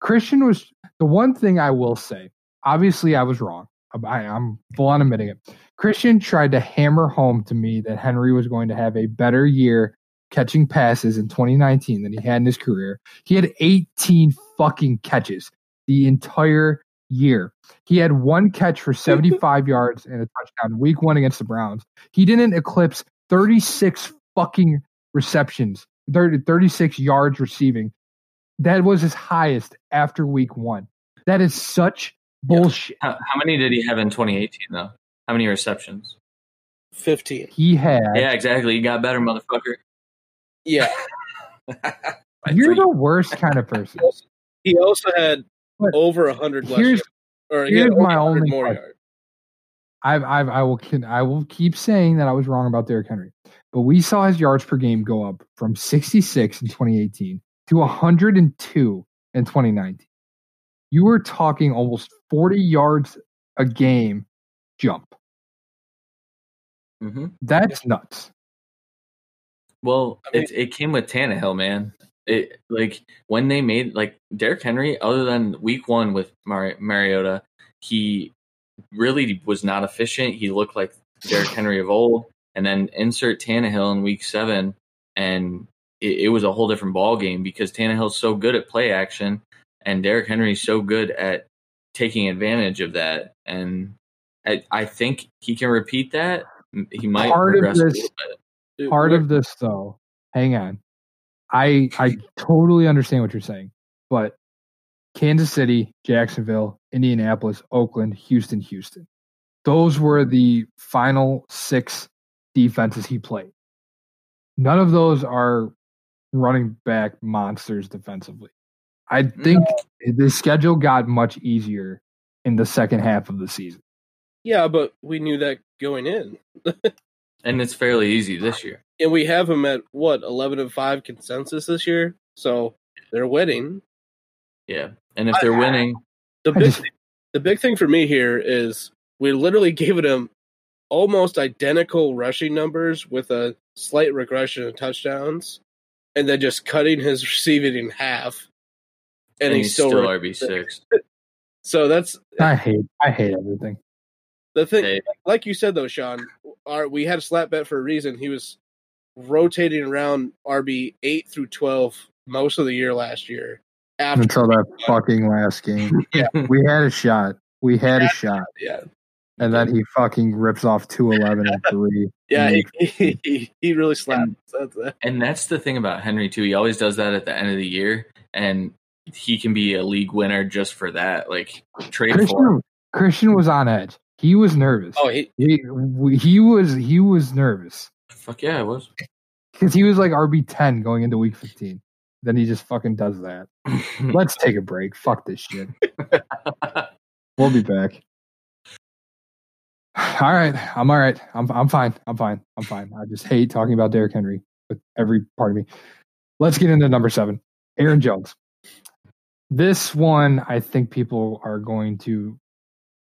Christian was the one thing I will say. Obviously, I was wrong. I, I'm full on admitting it. Christian tried to hammer home to me that Henry was going to have a better year catching passes in 2019 than he had in his career. He had 18 fucking catches the entire year. He had one catch for 75 *laughs* yards and a touchdown week one against the Browns. He didn't eclipse 36 fucking receptions, 30, 36 yards receiving. That was his highest after week one. That is such bullshit.
How, how many did he have in 2018 though? How many receptions?
15.
He had.
Yeah, exactly. You got better, motherfucker.
Yeah. *laughs*
You're the worst kind of person.
He also had
But
over 100 less
here's-
yards. Or
here's my only
more yards.
I've, I've, I will, I will keep saying that I was wrong about Derrick Henry, but we saw his yards per game go up from 66 in 2018 to 102 in 2019. You were talking almost 40 yards a game jump.
hmm
That's nuts.
Well,
I mean-
it it came with Tannehill, man. It like when they made like Derrick Henry, other than Week One with Mar- Mariota, he really was not efficient. He looked like Derrick Henry of old, and then insert Tannehill in Week Seven, and it, it was a whole different ball game because Tannehill's so good at play action, and Derrick Henry's so good at taking advantage of that, and I, I think he can repeat that. He might
Part of this-
little bit.
Dude,
Part of this, though, hang on. I I *laughs* totally understand what you're saying, but Kansas City, Jacksonville, Indianapolis, Oakland, Houston, Houston. Those were the final six defenses he played. None of those are running back monsters defensively. I think the schedule got much easier in the second half of the season.
yeah, but we knew that going in, *laughs*
and it's fairly easy this year.
and we have them at what eleven and five consensus this year. So they're winning.
Yeah, and if they're winning,
The big
just-
the big thing for me here is we literally *laughs* gave it him almost identical rushing numbers with a slight regression in touchdowns, and then just cutting his *laughs* receiving in half.
and,
And,
he's, still,
still,
RB six. *laughs*
so that's
I hate I hate everything.
the thing.
Hey.
Like you said though, Sean, our, we had a slap bet for a reason. He was rotating around RB eight through twelve most of the year last year. After
Until that fucking last game. *laughs*
Yeah.
We had a shot. We had a shot.
yeah,
And then he fucking rips off 211 and 3. *laughs*
yeah,
Mm. *laughs*
he, he, he really slapped.
And-
That's
and that's the thing about Henry too. He always does that at the end of the year, and he can be a league winner just for that. Like trade for him.
Christian, Christian was on edge. He was nervous.
Oh, he,
He, he was he was nervous
Fuck yeah, I was.
because he was like RB ten going into week fifteen. Then he just fucking does that. *laughs* Let's take a break. Fuck this shit. We'll be back. *sighs* All right, I'm all right. I'm I'm fine. I'm fine. I'm fine. I just hate talking about Derrick Henry with every part of me. Let's get into number seven, Aaron Jones. This one, I think people are going to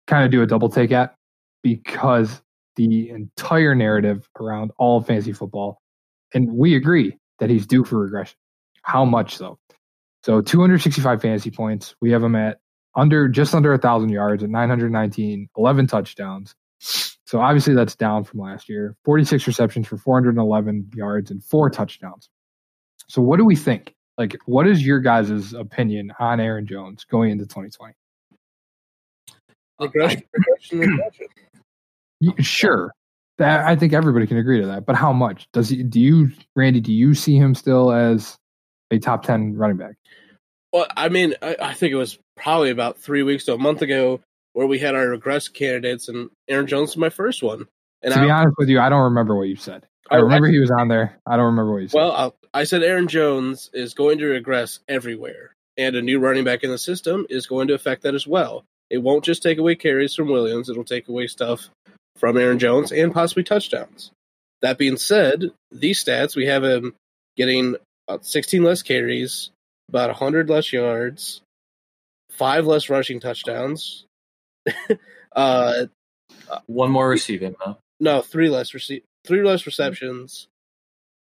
kind of do a double take at because the entire narrative around all of fantasy football, and we agree that he's due for regression. How much so? So 265 fantasy points. We have him at under just under a thousand yards at 919, 11 touchdowns. So obviously that's down from last year. 46 receptions for 411 yards and four touchdowns. So what do we think? Like, what is your guys' opinion on Aaron Jones going into 2020?
Regression, regression, regression.
Sure, that I think everybody can agree to that. But how much does he? Do you, Randy? Do you see him still as a top 10 running back?
Well, I mean, I, I think it was probably about three weeks to a month ago where we had our regress candidates, and Aaron Jones was my first one. And
to be honest with you, I don't remember what you said. I
I-
remember he was on there. I don't remember what you said.
well, I'll, I said Aaron Jones is going to regress everywhere, and a new running back in the system is going to affect that as well. It won't just take away carries from Williams; it'll take away stuff from Aaron Jones and possibly touchdowns. That being said, these stats we have him getting about 16 less carries, about 100 less yards, five less rushing touchdowns. *laughs* uh,
One more receiving though.
no, three less rece- three less receptions.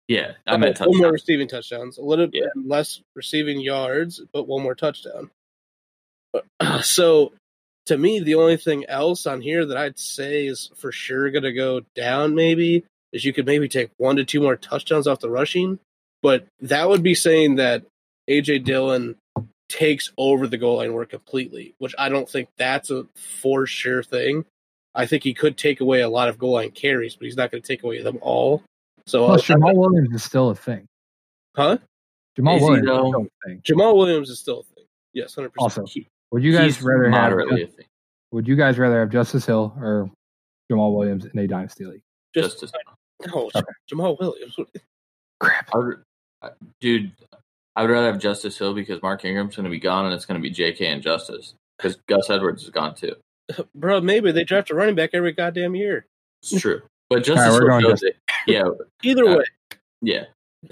Yeah, I meant
one more receiving touchdowns, a little bit less receiving yards, but one more touchdown. *clears throat* So, to me, the only thing else on here that I'd say is for sure going to go down, maybe, is you could maybe take one to two more touchdowns off the rushing. But that would be saying that AJ Dillon takes over the goal line work completely, which I don't think that's a for sure thing. I think he could take away a lot of goal line carries, but he's not going to take away them all. So,
Plus,
uh,
Jamaal Williams is still a thing.
huh?
Jamaal
Is
Williams is still a thing.
Jamaal Williams is still a thing. Yes, hundred percent.
Also, would you guys
He's
rather have
moderately a thing.
Would you guys rather have Justice Hill or Jamaal Williams in a dynasty league?
Just
Just
no,
Okay.
Jamaal Williams. *laughs*
Crap.
I would, I- dude, I would rather have Justice Hill because Mark Ingram's going to be gone and it's going to be J.K. and Justice because Gus Edwards is gone too. *laughs*
Bro, maybe they draft a running back every goddamn year.
It's true, *laughs* but Justice
we're
Hill
going
shows it. Yeah,
Either
Uh,
way,
yeah.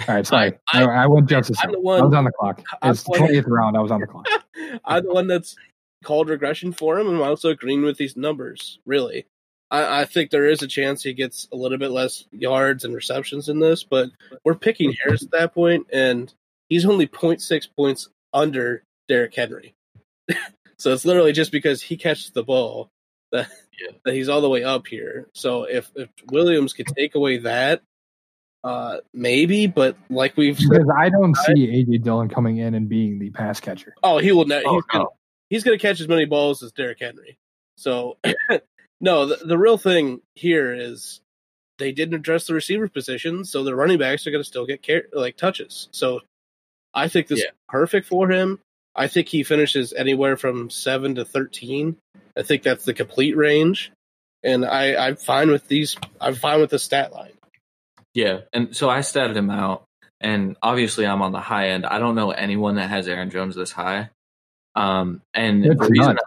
All right, *laughs* sorry.
I-
I, I went just a
I'm
second.
the one-
I was on the clock.
I'm
It's the
the one-
twentieth round. I was on the clock. *laughs*
I'm the one that's called regression for him, and I'm also agreeing with these numbers. Really, I, I think there is a chance he gets a little bit less yards and receptions in this, but we're picking hairs at that point, and he's only 0.6 points under Derrick Henry. *laughs* so it's literally just because he catches the ball that
Yeah.
that he's all the way up here. So if if Williams could take away that. Uh, maybe, but like we've said,
Because I don't see AJ Dillon coming in and being the pass catcher.
oh, he will never.
Oh,
he's gonna,
no.
he's going to catch as many balls as Derrick Henry. So, *laughs* no, the, the real thing here is they didn't address the receiver position, so the running backs are going to still get care, like touches. So, I think this
Yeah.
is perfect for him. I think he finishes anywhere from seven to thirteen. I think that's the complete range, and I, I'm fine with these. I'm fine with the stat line.
Yeah, and so I statted him out, and obviously I'm on the high end. I don't know anyone that has Aaron Jones this high. Um, and the reason
nuts.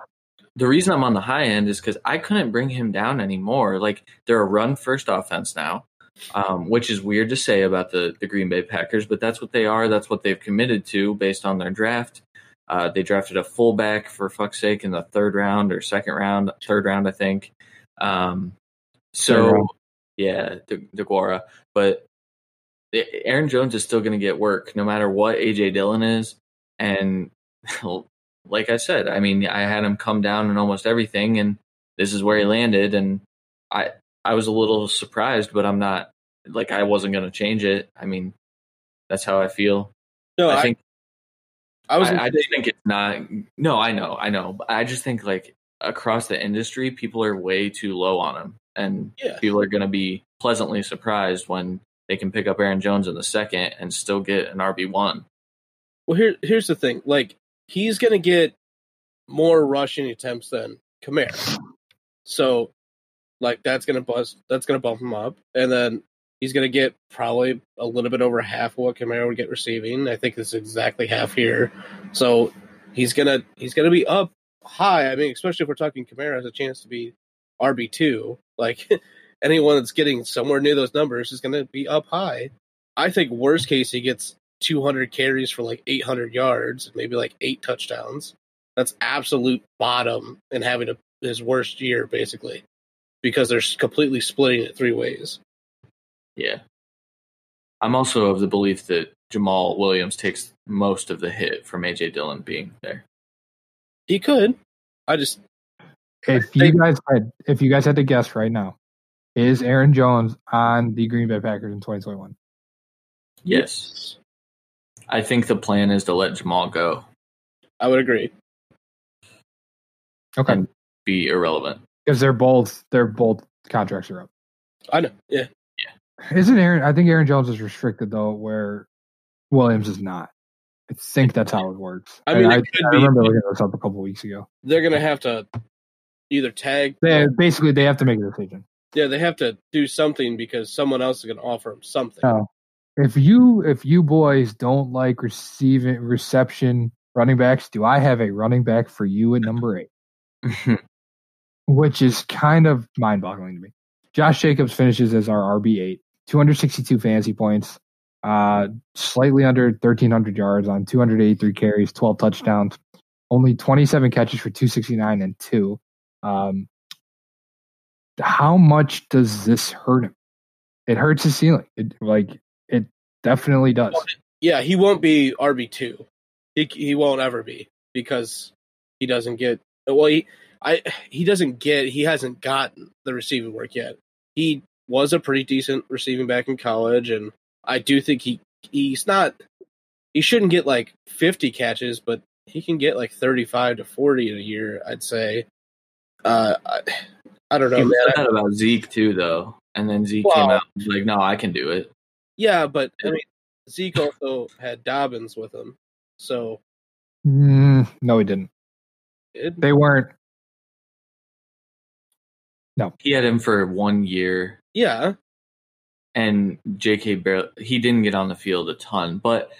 the reason I'm on the high end is because I couldn't bring him down anymore. Like they're a run first offense now, um, which is weird to say about the the Green Bay Packers, but that's what they are. That's what they've committed to based on their draft. Uh, they drafted a fullback for fuck's sake in the third round or second round, third round, I think. Um, so. Yeah, De- Deguara, but Aaron Jones is still going to get work no matter what AJ Dillon is, and *laughs* like I said, I mean, I had him come down in almost everything, and this is where he landed, and I I was a little surprised, but I'm not like I wasn't going to change it. I mean, that's how I feel.
No,
I
I,
think
I was.
I, I just think it's not. No, I know, I know. But I just think like across the industry, people are way too low on him, and
yeah.
people are going to be pleasantly surprised when they can pick up Aaron Jones in the second and still get an RB one.
Well, here here's the thing. Like he's going to get more rushing attempts than Kamara, so like that's going to buzz. That's going to bump him up, and then he's going to get probably a little bit over half of what Kamara would get receiving. I think it's exactly half here. So he's gonna he's gonna be up high. I mean, especially if we're talking Kamara has a chance to be RB two. Like *laughs* anyone that's getting somewhere near those numbers is going to be up high. I think worst case he gets 200 carries for like 800 yards, maybe like eight touchdowns. That's absolute bottom and having a, his worst year basically because they're completely splitting it three ways.
Yeah. I'm also of the belief that Jamaal Williams takes most of the hit from AJ Dillon being there.
He could. I just
If you guys had, if you guys had to guess right now, is Aaron Jones on the Green Bay Packers in 2021?
Yes. I think the plan is to let Jamaal go
I would agree.
Okay,
and be irrelevant.
because they're both they're both contracts are up.
I know. Yeah. Yeah.
Isn't Aaron? I think Aaron Jones is restricted though, where Williams is not. I think that's how it works.
I mean,
I,
it could
I
be-
remember looking this up a couple weeks ago.
They're going to have to either tag
They basically they have to make a decision.
Yeah, they have to do something because someone else is going to offer them something.
Oh. If you if you boys don't like receiving reception running backs, do I have a running back for you at number eight? *laughs* Which is kind of mind boggling to me. Josh Jacobs finishes as our RB eight, 262 fantasy points, uh, slightly under 1,300 yards on 283 carries, 12 touchdowns, only 27 catches for 269 and two. Um, how much does this hurt him? It hurts his ceiling. It like it definitely does.
Yeah, he won't be RB two. He he won't ever be because he doesn't get well. He I he doesn't get he hasn't gotten the receiving work yet. He was a pretty decent receiving back in college, and I do think he he's not he shouldn't get like fifty catches, but he can get like thirty five to forty in a year. I'd say. Uh, I, I don't know,
He
man.
said that about Zeke too, though, and then Zeke came out and was like, "No, I can do it."
Yeah, but I mean, Zeke also had Dobbins with him, so
Mm, no, he didn't.
it,
They weren't.
No, he had him for one year,
yeah,
and J.K. barely he didn't get on the field a ton. But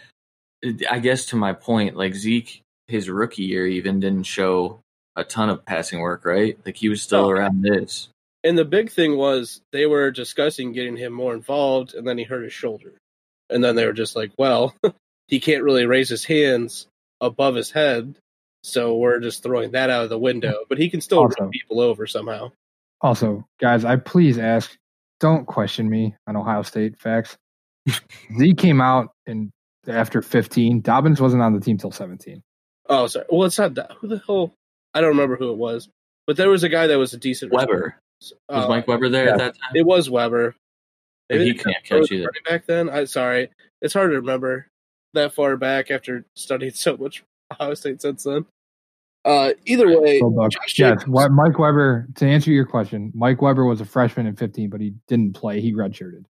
I guess to my point, like Zeke, his rookie year even didn't show a ton of passing work, right? Like he was still oh,
No.
around this.
And the big thing was they were discussing getting him more involved, and then he hurt his shoulder. and then they were just like, well, *laughs* he can't really raise his hands above his head, so we're just throwing that out of the window. But he can still
Also-
run people over somehow.
Also, guys, I please ask, don't question me on Ohio State facts. *laughs* Z came out and after 15. Dobbins wasn't on the team till 17.
Oh, sorry. Well, it's not that. Who the hell? I don't remember who it was, but there was a guy that was a decent
Weber was
Uh,
Mike Weber there
yeah.
at that time.
It was Weber.
But he can't catch
the
either.
back then. I sorry, it's hard to remember that far back after studying *laughs* so much Ohio State since then. Uh, either way,
Go
Josh
Yes,
Jacobs-
Mike Weber, to answer your question, Mike Weber was a freshman in 15, but he didn't play. He redshirted.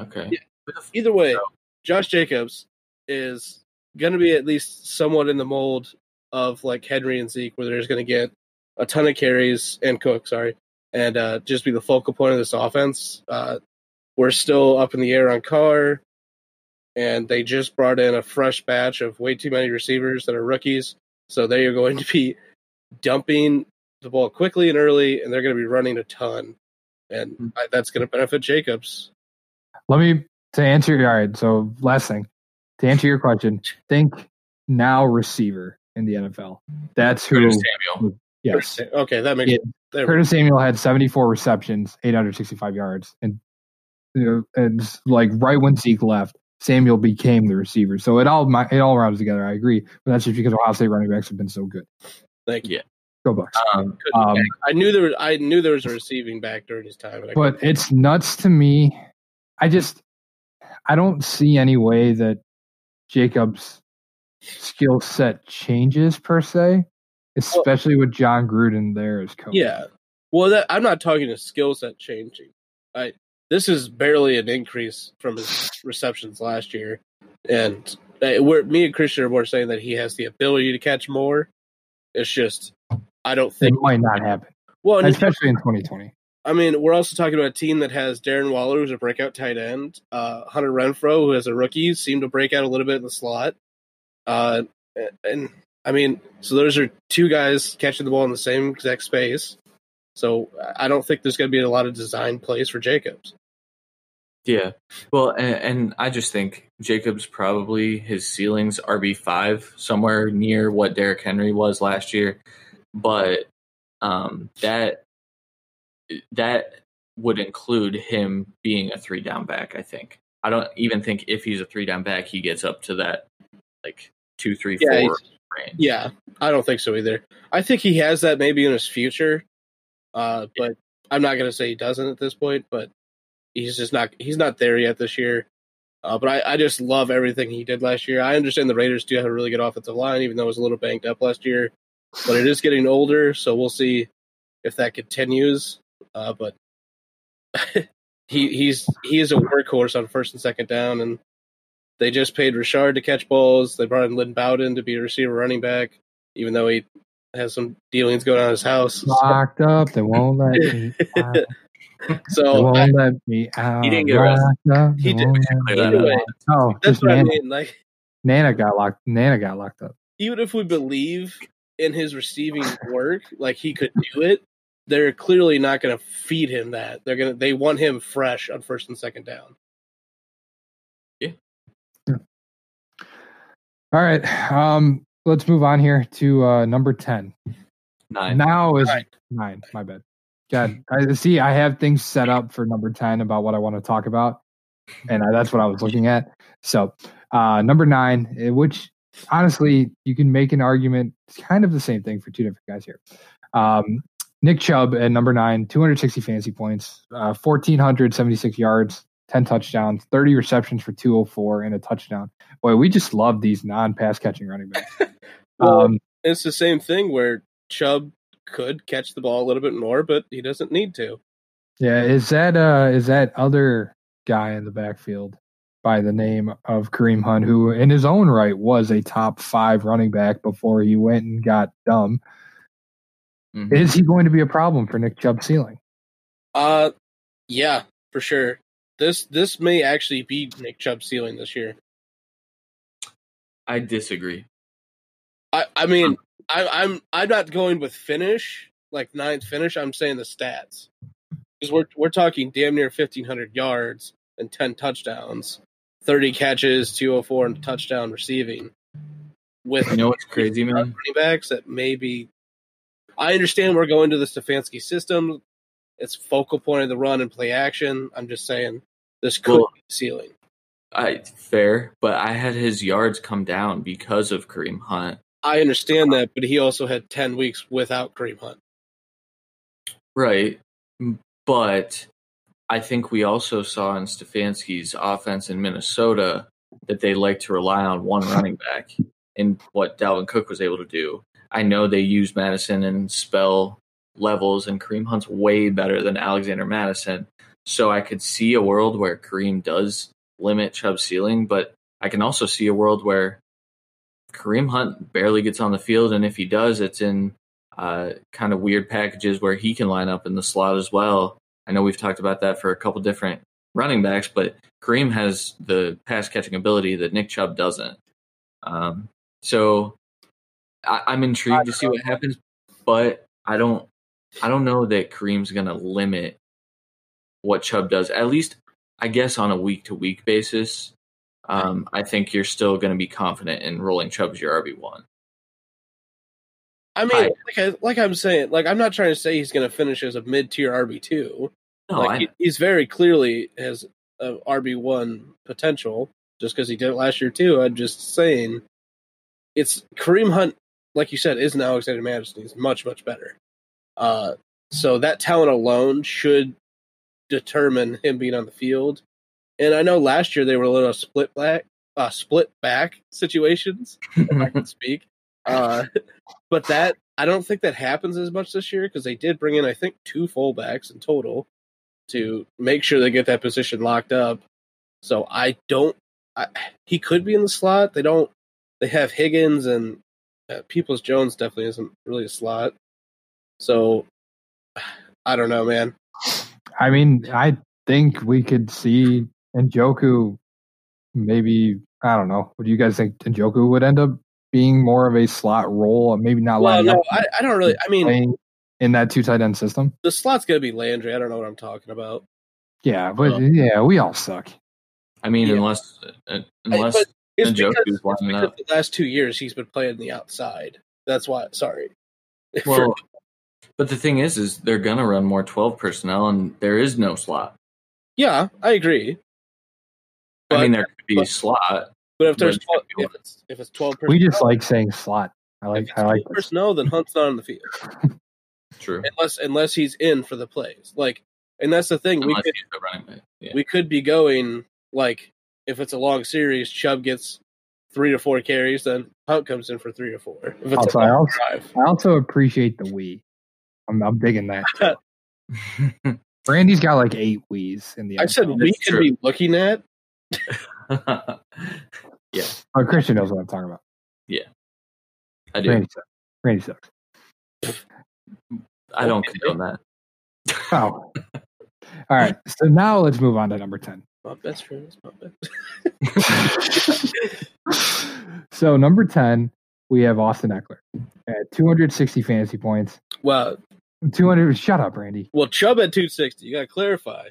Okay.
Yeah. either way, Josh Jacobs is going to be at least somewhat in the mold of like Henry and Zeke, where they're just going to get a ton of carries and Cook, sorry, and uh, just be the focal point of this offense. Uh, we're still up in the air on Carr, and they just brought in a fresh batch of way too many receivers that are rookies, so they are going to be dumping the ball quickly and early, and they're going to be running a ton, and I, that's going to benefit Jacobs.
Let me, to answer, all right, so last thing, to answer your question, think now receiver in the NFL. That's who,
Curtis Samuel.
yes.
Okay, that makes
Yeah.
there-
Curtis Samuel had 74 receptions, 865 yards, and you know, and it's like right when Zeke left, Samuel became the receiver. So it all it all rounds together. I agree, but that's just because Ohio State running backs have been so good.
Thank you.
Go Bucks.
Um,
Um,
I knew there was, I knew there was a receiving back during his time. and
but it's nuts to me. I just I don't see any way that Jacobs' skill set changes per se, especially with Jon Gruden there as coach.
yeah. Well, that, I'm not talking a skill set changing. I this is barely an increase from his receptions last year, and uh, we're, me and Christian are more saying that he has the ability to catch more. It's just I don't think it
might not happen,
Well,
especially in 2020.
I mean, we're also talking about a team that has Darren Waller, who's a breakout tight end, uh, Hunter Renfrow, who as a rookie seemed to break out a little bit in the slot. Uh, and I mean, so those are two guys catching the ball in the same exact space. So I don't think there's going to be a lot of design plays for Jacobs.
Yeah. Well, and, and I just think Jacobs probably his ceilings RB five somewhere near what Derrick Henry was last year, but um, that that would include him being a three down back. I think. I don't even think if he's a three down back, he gets up to that like two, three,
Yeah,
four range.
Yeah, I don't think so either. I think he has that maybe in his future, uh, but I'm not going to say he doesn't at this point. But he's just not he's not there yet this year. Uh, but I, I just love everything he did last year. I understand the Raiders do have a really good offensive line, even though it was a little banged up last year. But it is getting older, so we'll see if that continues. Uh, but *laughs* he he's he is a workhorse on first and second down, and they just paid Richard to catch balls. They brought in Lynn Bowden to be a receiver running back, even though he has some dealings going on in his house.
Locked up, they won't let me. *laughs* Out.
So I,
won't let me out.
He didn't get arrested.
Up,
He did-
won't
Clear
let
that
me
Either
up.
way,
out. Oh,
that's what I mean. Like
Nana got locked. Nana got locked up.
even if we believe in his receiving work, like he could do it, they're clearly not going to feed him that. They're gonna they want him fresh on first and second down.
All right, um, let's move on here to uh, number ten.
Nine.
Now is
Nine.
nine. My bad. God, I see. I have things set up for number ten about what I want to talk about, and I, that's what I was looking at. So, uh, number nine, eh, which honestly you can make an argument, it's kind of the same thing for two different guys here. Um, Nick Chubb at number nine, 260 fantasy points, uh, 1,476 yards, 10 touchdowns, 30 receptions for 204, and a touchdown. Boy, we just love these non-pass catching running backs. *laughs*
Well,
Um,
It's the same thing where Chubb could catch the ball a little bit more, but he doesn't need to.
Yeah, is that uh is that other guy in the backfield by the name of Kareem Hunt, who in his own right was a top five running back before he went and got dumb.
Mhm.
Is he going to be a problem for Nick Chubb's ceiling?
Uh yeah, for sure. This this may actually be Nick Chubb's ceiling this year.
I disagree.
I, I mean, um, I, I'm I'm not going with finish like ninth finish. I'm saying the stats because we're we're talking damn near 1500 yards and 10 touchdowns 30 catches, 204, and touchdown receiving. With
You know what's crazy, man?
running backs that maybe I understand we're going to the Stefanski system. It's focal point of the run and play action. I'm just saying this could
Well-
be the ceiling.
I fair, but I had his yards come down because of Kareem Hunt.
I understand that, but he also had 10 weeks without Kareem Hunt.
Right. But I think we also saw in Stefanski's offense in Minnesota that they like to rely on one running back and what Dalvin Cook was able to do. I know they use Mattison and spell levels, and Kareem Hunt's way better than Alexander Mattison. So I could see a world where Kareem does limit Chubb's ceiling, but I can also see a world where Kareem Hunt barely gets on the field, and if he does, it's in uh, kind of weird packages where he can line up in the slot as well. I know we've talked about that for a couple different running backs, but Kareem has the pass catching ability that Nick Chubb doesn't. Um, so I, I'm intrigued to see what happens, but I don't. I don't know that Kareem's going to limit what Chubb does. At least, I guess, on a week to week basis. Um, I think you're still going to be confident in rolling Chubb as your RB one.
I mean, like, I, like I'm saying, like I'm not trying to say he's going to finish as a mid tier RB two.
No,
like
I,
he's very clearly has a RB one potential just because he did it last year too. I'm just saying, it's Kareem Hunt, like you said, isn't Alexander Mattison. He's much much better. Uh, so that talent alone should determine him being on the field. And I know last year they were a little split back, uh, split back situations. if I can *laughs* speak. Uh, but that I don't think that happens as much this year because they did bring in I think two fullbacks in total to make sure they get that position locked up. So I don't. I, he could be in the slot. They don't. They have Higgins and uh, Peoples Jones definitely isn't really a slot. So *sighs* I don't know, man.
I mean, I think we could see Njoku maybe I don't know. What do you guys think Njoku would end up being more of a slot role? Maybe not
Well, no, I, I don't really. I mean,
in that two tight end system.
the slot's gonna be Landry. I don't know what I'm talking about.
Yeah, but
Uh,
yeah, we all suck.
I mean,
Yeah.
unless uh, unless
but it's
Njoku's
because, it's because
up.
the last two years he's been playing the outside. That's why. Sorry. *laughs*
Well, but the thing is, is they're gonna run more twelve personnel, and there is no slot.
yeah, I agree.
I mean, there could be
but-
slot.
But if there's 12, if it's if it's twelve
We just like saying slot. I
if
like
it's
I like
12
this.
personnel, then Hunt's not on the field *laughs*
True.
unless unless he's in for the plays. Like, and that's the thing. We could
he's the running back. Yeah.
we could be going like if it's a long series, Chubb gets three to four carries, then Hunt comes in for three to four. If it's
Also,
a
I also,
drive,
I also appreciate the we. I'm, I'm digging that. *laughs* Brandy's got like eight we's in the.
I said we
That's
could
true.
be looking at. *laughs*
yeah,
Oh, Christian knows what I'm talking about.
Yeah, I do.
Randy sucks. Randy sucks.
I don't condone that.
Oh. *laughs* All right. So now let's move on to number 10.
My best friend is my best.
so number 10, we have Austin Ekeler at 260 fantasy points.
Well,
200 shut up, Randy.
well, Chubb at two sixty. You got to clarify.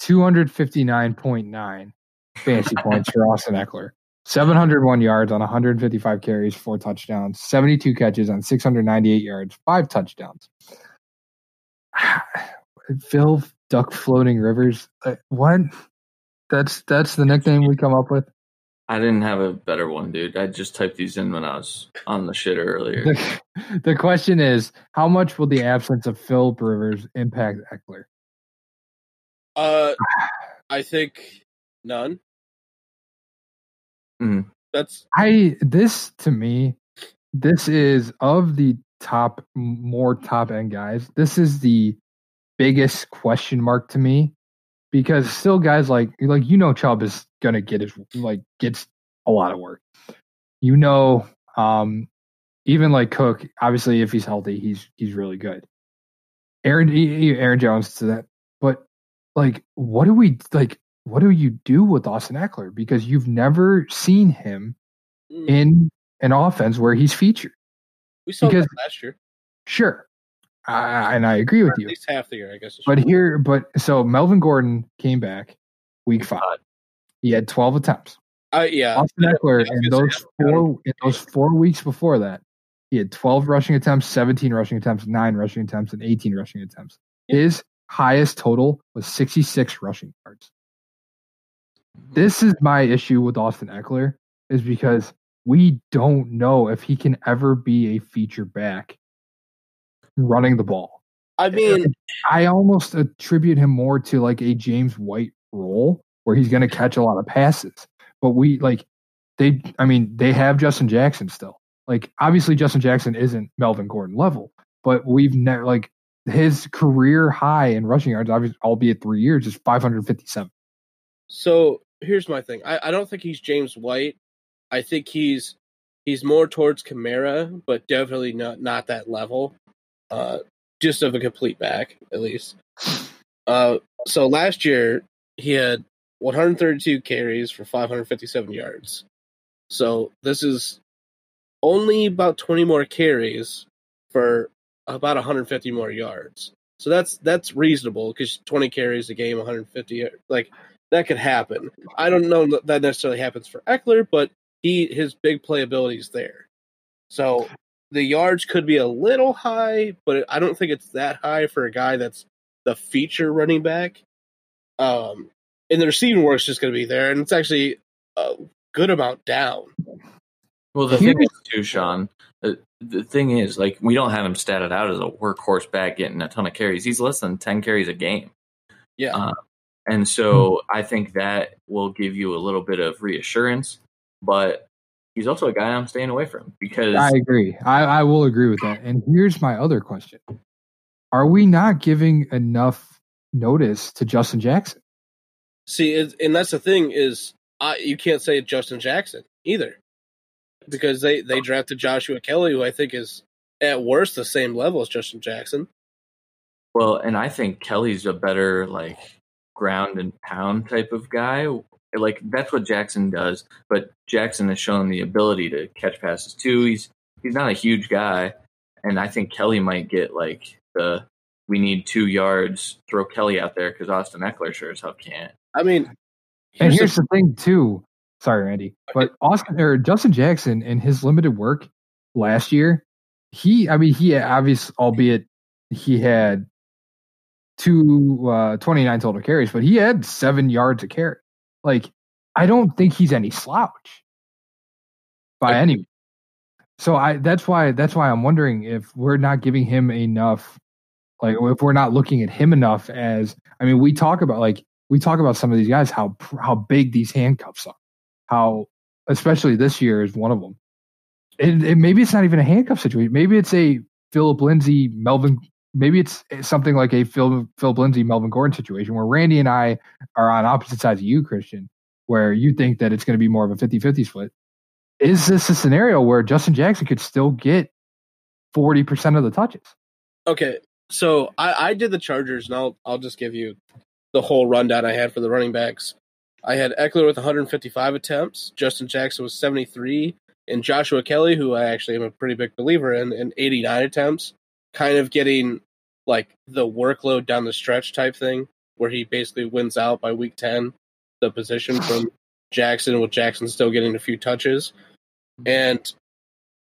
259.9 fantasy points for Austin Ekeler. 701 yards on 155 carries, four touchdowns, 72 catches on 698 yards, five touchdowns. *sighs* Phil Duck Floating Rivers. Uh, What? That's that's the nickname we come up with.
I didn't have a better one, dude. I just typed these in when I was on the shit earlier.
The, the question is, how much will the absence of Phil Rivers impact Ekeler?
Uh, I think none.
Mhm.
That's
I this to me, this is of the top more top end guys. This is the biggest question mark to me because still guys like like you know Chubb is gonna get his like gets a lot of work. You know, um, even like Cook, obviously if he's healthy, he's he's really good. Aaron Aaron Jones to that, but like what do we like? What do you do with Austin Ekeler? Because you've never seen him
mm,
in an offense where he's featured.
we saw
because-
that last year.
Sure, uh, and I agree with
at
you.
least half the year, I guess.
But here, but so Melvin Gordon came back week five. He had 12 attempts.
Uh, yeah,
Austin
Ekeler was
in those four in those four weeks before that, he had 12 rushing attempts, 17 rushing attempts, nine rushing attempts, and 18 rushing attempts. His highest total was 66 rushing yards. This is my issue with Austin Ekeler is because we don't know if he can ever be a feature back running the ball.
I mean,
I almost attribute him more to like a James White role where he's going to catch a lot of passes. But we like they I mean they have Justin Jackson still. Like obviously Justin Jackson isn't Melvin Gordon level, but we've never like his career high in rushing yards, obviously, albeit three years, is 557.
so here's my thing. I, I don't think he's James White. I think he's he's more towards Kamara, but definitely not not that level. Uh, just of a complete back, at least. Uh, so last year he had 132 carries for 557 yards. So this is only about 20 more carries for about 150 more yards. So that's that's reasonable because 20 carries a game, 150 like that could happen. I don't know that that necessarily happens for Ekeler, but he his big playability is there. So the yards could be a little high, but I don't think it's that high for a guy that's the feature running back. Um, and the receiving work's just going to be there, and it's actually a good amount down.
Well, the thing is too, Sean. The, the thing is, like, we don't have him statted out as a workhorse back getting a ton of carries. He's less than ten carries a game,
Yeah,
Uh, and so I think that will give you a little bit of reassurance. But he's also a guy I'm staying away from because
I agree. I, I will agree with that. And here's my other question. Are we not giving enough notice to Justin Jackson?
See, and that's the thing is, I, you can't say Justin Jackson either, because they they drafted Joshua Kelly, who I think is at worst the same level as Justin Jackson.
Well, and I think Kelly's a better like ground and pound type of guy. Like that's what Jackson does, but Jackson has shown the ability to catch passes too. He's he's not a huge guy, and I think Kelly might get like the we need two yards. Throw Kelly out there because Austin Ekeler sure as hell can't.
I mean,
And
here's
here's
the-
the thing too. Sorry, Randy, but Austin or Justin Jackson in his limited work last year, he I mean he obvious albeit he had two uh 29 total carries, but he had seven yards a carry. Like I don't think he's any slouch by
Agreed.
any. So I that's why that's why I'm wondering if we're not giving him enough like if we're not looking at him enough as I mean we talk about like we talk about some of these guys how how big these handcuffs are how especially this year is one of them. And, and maybe it's not even a handcuff situation. Maybe it's a Philip Lindsay Melvin maybe it's something like a Phil Philip Lindsay Melvin Gordon situation where Randy and I are on opposite sides of you Christian where you think that it's going to be more of a 50-50 split. Is this a scenario where Justin Jackson could still get 40% of the touches?
Okay, so I, I did the Chargers, and I'll I'll just give you the whole rundown I had for the running backs. I had Ekeler with 155 attempts, Justin Jackson was 73, and Joshua Kelly, who I actually am a pretty big believer in, in 89 attempts, kind of getting like the workload down the stretch type thing, where he basically wins out by week 10 the position from Jackson, with Jackson still getting a few touches, mm-hmm. and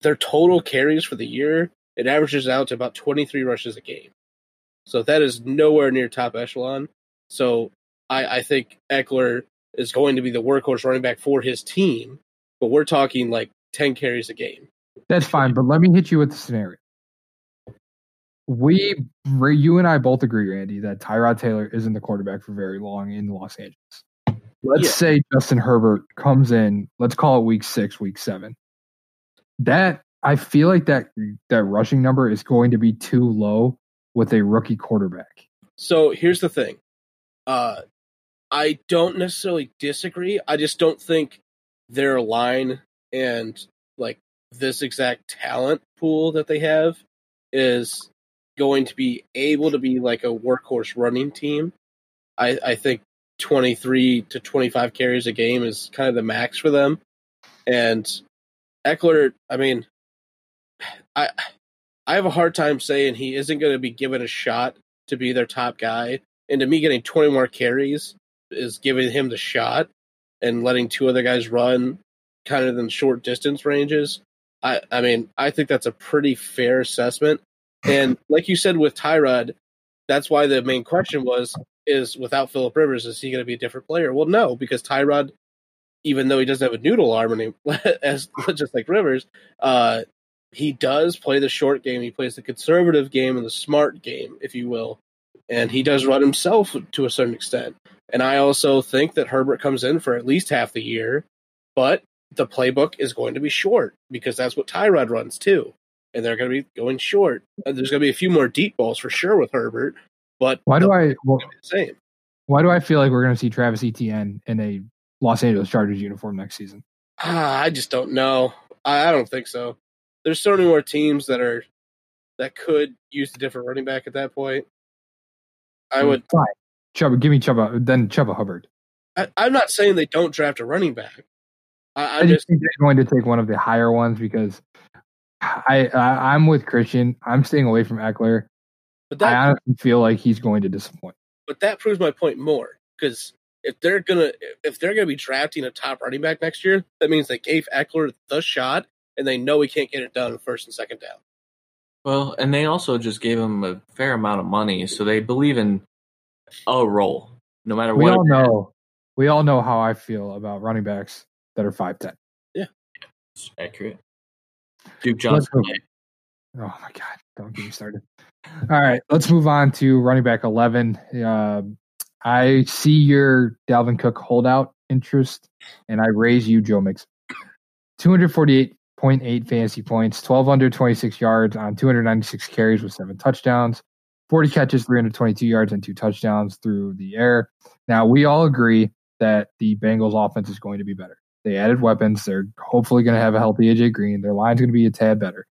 their total carries for the year it averages out to about 23 rushes a game. So that is nowhere near top echelon. So I, I think Ekeler is going to be the workhorse running back for his team, but we're talking like 10 carries a game.
That's fine, but let me hit you with the scenario. We, you and I both agree, Randy, that Tyrod Taylor isn't the quarterback for very long in Los Angeles. Let's
Yeah.
say Justin Herbert comes in, let's call it week six, week seven. That I feel like that that rushing number is going to be too low with a rookie quarterback.
So here's the thing. Uh, I don't necessarily disagree. I just don't think their line and like this exact talent pool that they have is going to be able to be like a workhorse running team. I, I think 23 to 25 carries a game is kind of the max for them. And Ekeler, I mean, I I have a hard time saying he isn't going to be given a shot to be their top guy. And to me, getting 20 more carries is giving him the shot. and letting two other guys run kind of in short distance ranges. I, I mean, I think that's a pretty fair assessment. And like you said with Tyrod, that's why the main question was is without Philip Rivers, is he going to be a different player? Well, no, because Tyrod, even though he doesn't have a noodle arm anymore, *laughs* as just like Rivers, uh, he does play the short game. He plays the conservative game and the smart game, if you will, and he does run himself to a certain extent. And I also think that Herbert comes in for at least half the year, but the playbook is going to be short because that's what Tyrod runs too. And they're going to be going short. And there's going to be a few more deep balls for sure with Herbert, but
Why do I well,
the same?
why do I feel like we're going to see Travis Etienne in a Los Angeles Chargers uniform next season?
Ah, I just don't know. I, I don't think so. There's so many more teams that are that could use a different running back at that point. I mm, would.
Fine. Chuba, give me Chuba, then Chuba Hubbard.
I, I'm not saying they don't draft a running back. I,
I
I'm
just think they're going to take one of the higher ones because *sighs* I, I I'm with Christian. I'm staying away from Ekeler.
but
I
that
honestly feel like he's going to disappoint.
but that proves my point more because if they're gonna if they're gonna be drafting a top running back next year, that means they gave Ekeler the shot and they know he can't get it done first and second down.
Well, and they also just gave him a fair amount of money, so they believe in a role, no matter
We
what.
all
it is.
know. We all know how I feel about running backs that are five ten.
It's accurate. Duke Johnson.
Oh my god! Don't get me started. All right, let's move on to running back eleven. Uh, I see your Dalvin Cook holdout interest, and I raise you Joe Mixon. Two hundred forty-eight point eight fantasy points, twelve under twenty-six yards on two hundred ninety-six carries with seven touchdowns, forty catches, three hundred twenty-two yards, and two touchdowns through the air. Now we all agree that the Bengals offense is going to be better. They added weapons. They're hopefully going to have a healthy AJ Green. Their line's going to be a tad better.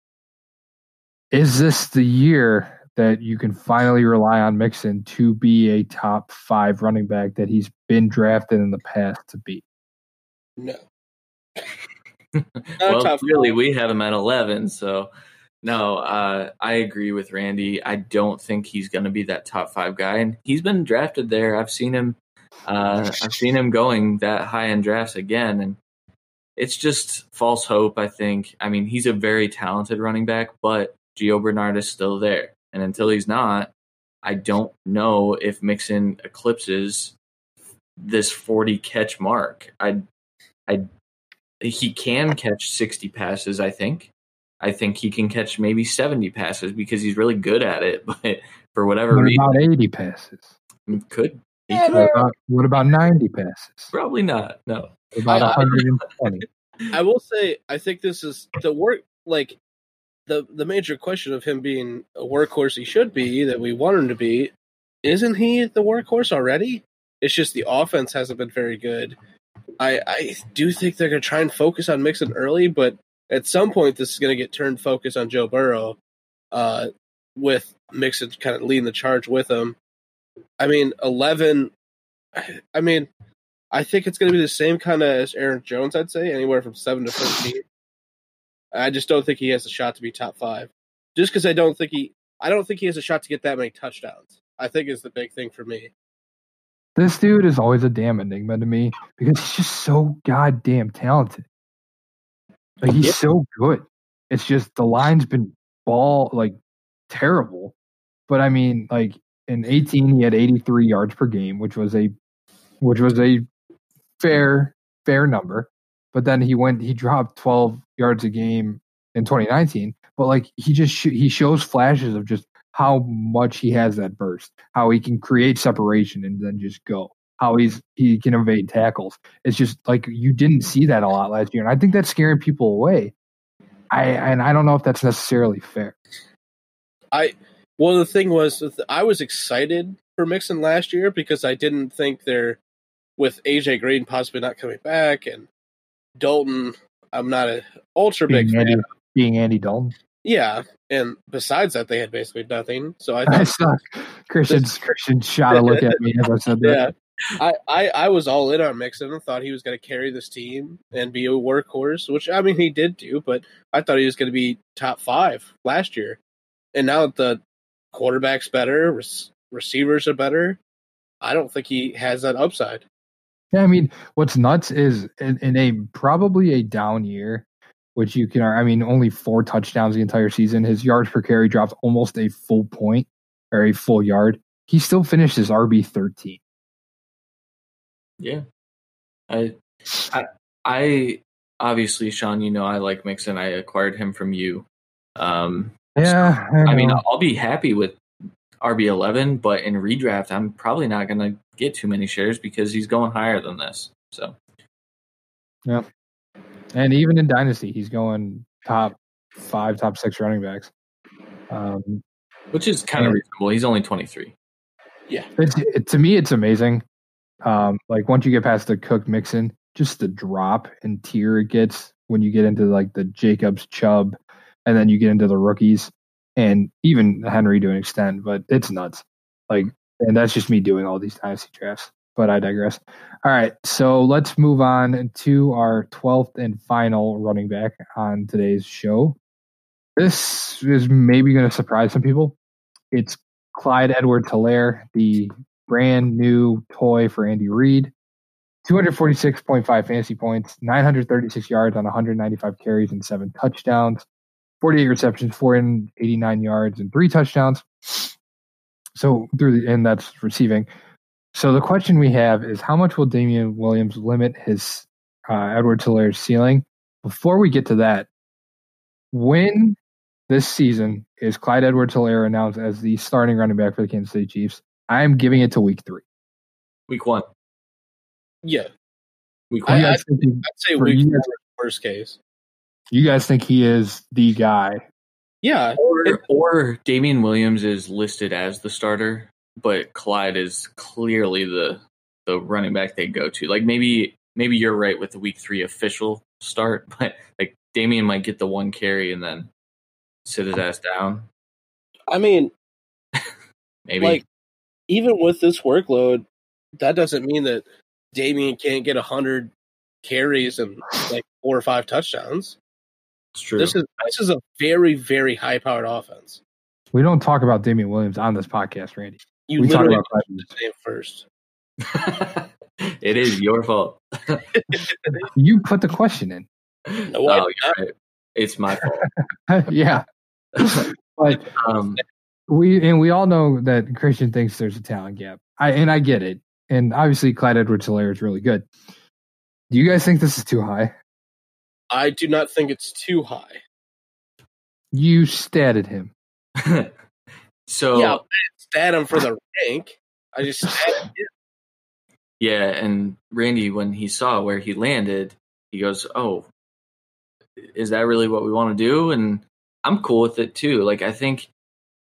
Is this the year that you can finally rely on Mixon to be a top five running back that he's been drafted in the past to be?
No. *laughs* *laughs*
well, really, we have him at 11. So, no, uh, I agree with Randy. I don't think he's going to be that top five guy. And he's been drafted there. I've seen him. Uh, I've seen him going that high in drafts again, and it's just false hope. I think. I mean, he's a very talented running back, but Gio Bernard is still there, and until he's not, I don't know if Mixon eclipses this 40 catch mark. I, I he can catch 60 passes i think i think he can catch maybe 70 passes because he's really good at it *laughs* but for whatever
What
reason
about 80 passes?
Mm, could he could
What about, what about 90 passes?
probably not no
about
I- I-
120? *laughs*
I will say I think this is the work like the the major question of him being a workhorse he should be that we want him to be. Isn't he the workhorse already? It's just the offense hasn't been very good. I I do think they're gonna try and focus on Mixon early, but at some point this is gonna get turned focus on Joe Burrow, uh, with Mixon kind of leading the charge with him. I mean, eleven. I mean, I think it's going to be the same kind of as Aaron Jones. I'd say anywhere from seven to fifteen. I just don't think he has a shot to be top five. Just because I don't think he, I don't think he has a shot to get that many touchdowns. I think is the big thing for me.
This dude is always a damn enigma to me because he's just so goddamn talented. Like he's
Yeah.
so good. It's just the line's been ball like terrible. But I mean, like in 18, he had 83 yards per game, which was a which was a fair fair number. But then he went he dropped 12 yards a game in 2019. But like he just sh- he shows flashes of just how much he has that burst, how he can create separation and then just go, how he's he can evade tackles. It's just like you didn't see that a lot last year, and I think that's scaring people away. I and I don't know if that's necessarily fair.
I well, the thing was, I was excited for Mixon last year because I didn't think they're with AJ Green possibly not coming back and Dalton. I'm not a ultra big
Being
fan.
Andy, being Andy Dalton,
Yeah, and besides that, they had basically nothing. So I *laughs*
I
thought,
suck. Christian's Christian shot a look at me as I said that.
yeah, I, I I was all in on Mixon and thought he was going to carry this team and be a workhorse, which I mean he did do, but I thought he was going to be top five last year. And now that the quarterback's better, rec- receivers are better, I don't think he has that upside.
Yeah, I mean, what's nuts is in, in a probably a down year, which you can, I mean, only four touchdowns the entire season. His yards per carry dropped almost a full point or a full yard. He still finished his RB thirteen.
Yeah, I, I, I obviously, Sean, you know I like Mixon. I acquired him from you. Um,
Yeah,
I,
I,
mean. I'll be happy with RB eleven, but in redraft, I'm probably not going to get too many shares because he's going higher than this. So
and even in dynasty, he's going top five, top six running backs. Um,
which is kind of
Yeah.
reasonable. He's only twenty three.
it's it, to me, it's amazing. Um, like once you get past the Cook Mixon, just the drop in tier it gets when you get into like the Jacobs Chubb, and then you get into the rookies, and even Henry to an extent, but it's nuts. Like, and that's just me doing all these dynasty drafts. But I digress. All right, so let's move on to our twelfth and final running back on today's show. This is maybe going to surprise some people. It's Clyde Edwards Helaire, the brand new toy for Andy Reid. 246.5 fantasy points, 936 yards on 195 carries and seven touchdowns, 48 receptions, 489 yards and three touchdowns. So through the and that's receiving. So the question we have is how much will Damien Williams limit his uh, Edward Helaire's ceiling? Before we get to that, when this season is Clyde Edwards Helaire announced as the starting running back for the Kansas City Chiefs, I am giving it to week three.
Week one,
Yeah,
week
You
one.
I-
guys, think, he,
I'd say week
you guys-
worst case.
you guys think he is the guy?
Yeah,
or or Damien Williams is listed as the starter, but Clyde is clearly the the running back they go to. Like maybe maybe you're right with the week three official start, *laughs* but like Damien might get the one carry and then sit his ass down.
I mean, *laughs*
Maybe
like even with this workload, that doesn't mean that Damien can't get a hundred carries and like four or five touchdowns.
it's true.
This is this is a very very high powered offense.
We don't talk about Damien Williams on this podcast, Randy.
You
we talk about Clyde
mentioned
Edwards.
name first. *laughs*
it is your fault. *laughs*
You put the question in.
No,
oh,
did
you're right. It's my fault. *laughs*
yeah. but
Um,
we and we all know that Christian thinks there's a talent gap. I and I get it. And obviously Clyde Edwards Helaire is really good. Do you guys think this is too high?
I do not think it's too high.
You statted him.
so
yeah, I didn't stat him for the rank. I just *laughs* stat him.
Yeah, and Randy, when he saw where he landed, he goes, "Oh, is that really what we want to do?" And I'm cool with it too. Like I think,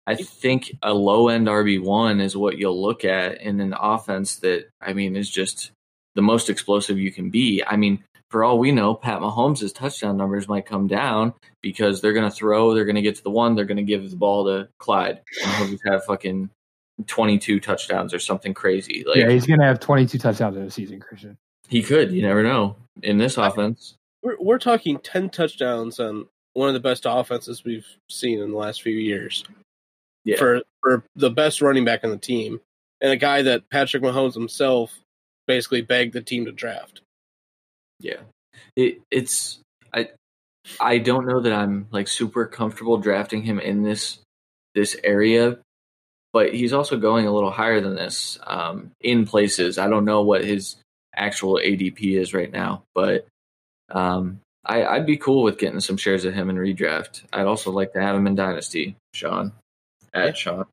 I think a low end RB one is what you'll look at in an offense that I mean is just the most explosive you can be. I mean, for all we know, Pat Mahomes' touchdown numbers might come down because they're going to throw, they're going to get to the one, they're going to give the ball to Clyde, and he'll just have fucking 22 touchdowns or something crazy. Like
yeah, he's gonna have twenty two touchdowns in a season, Christian.
he could. You never know. In this offense,
We're, we're talking ten touchdowns on one of the best offenses we've seen in the last few years.
Yeah.
For for the best running back on the team, and a guy that Patrick Mahomes himself basically begged the team to draft.
yeah, it, it's I. I don't know that I'm like super comfortable drafting him in this this area, but he's also going a little higher than this um, in places. I don't know what his actual ADP is right now, but um, I, I'd be cool with getting some shares of him in redraft. I'd also like to have him in Dynasty, Sean. At
Yeah.
Sean.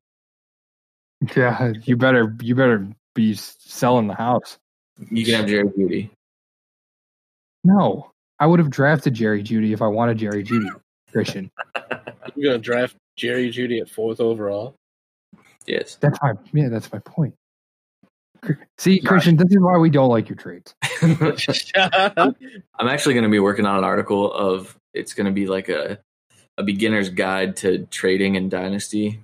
Yeah, you better you better be selling the house.
You can have Jerry Jeudy.
No, I would have drafted Jerry Jeudy if I wanted Jerry Jeudy, Christian. *laughs*
You're gonna draft Jerry Jeudy at fourth overall.
Yes.
That's my yeah, that's my point. See, Christian, this is why we don't like your trades. *laughs*
I'm actually going to be working on an article of it's going to be like a a beginner's guide to trading in Dynasty,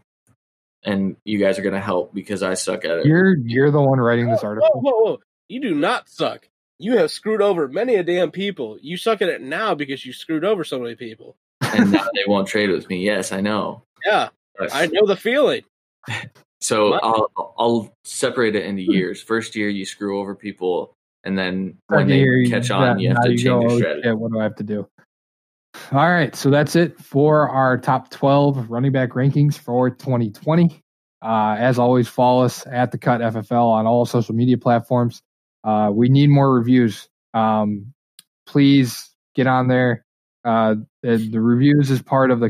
and you guys are going to help because I suck at it.
You're you're the one writing this article.
whoa,
article.
whoa, whoa! You do not suck. You have screwed over many a damn people. You suck at it now because you screwed over so many people.
and now they won't trade with me. Yes, I know.
Yeah, I know the feeling.
So I'll I'll separate it into years. First year you screw over people and then when they catch on, you have to change
go,
your
"Oh,
strategy.
shit, what do I have to do? All right, so that's it for our top 12 running back rankings for 2020. Uh, as always, follow us at the Cut FFL on all social media platforms. Uh, we need more reviews. Um, please get on there. Uh, the, the reviews is part of the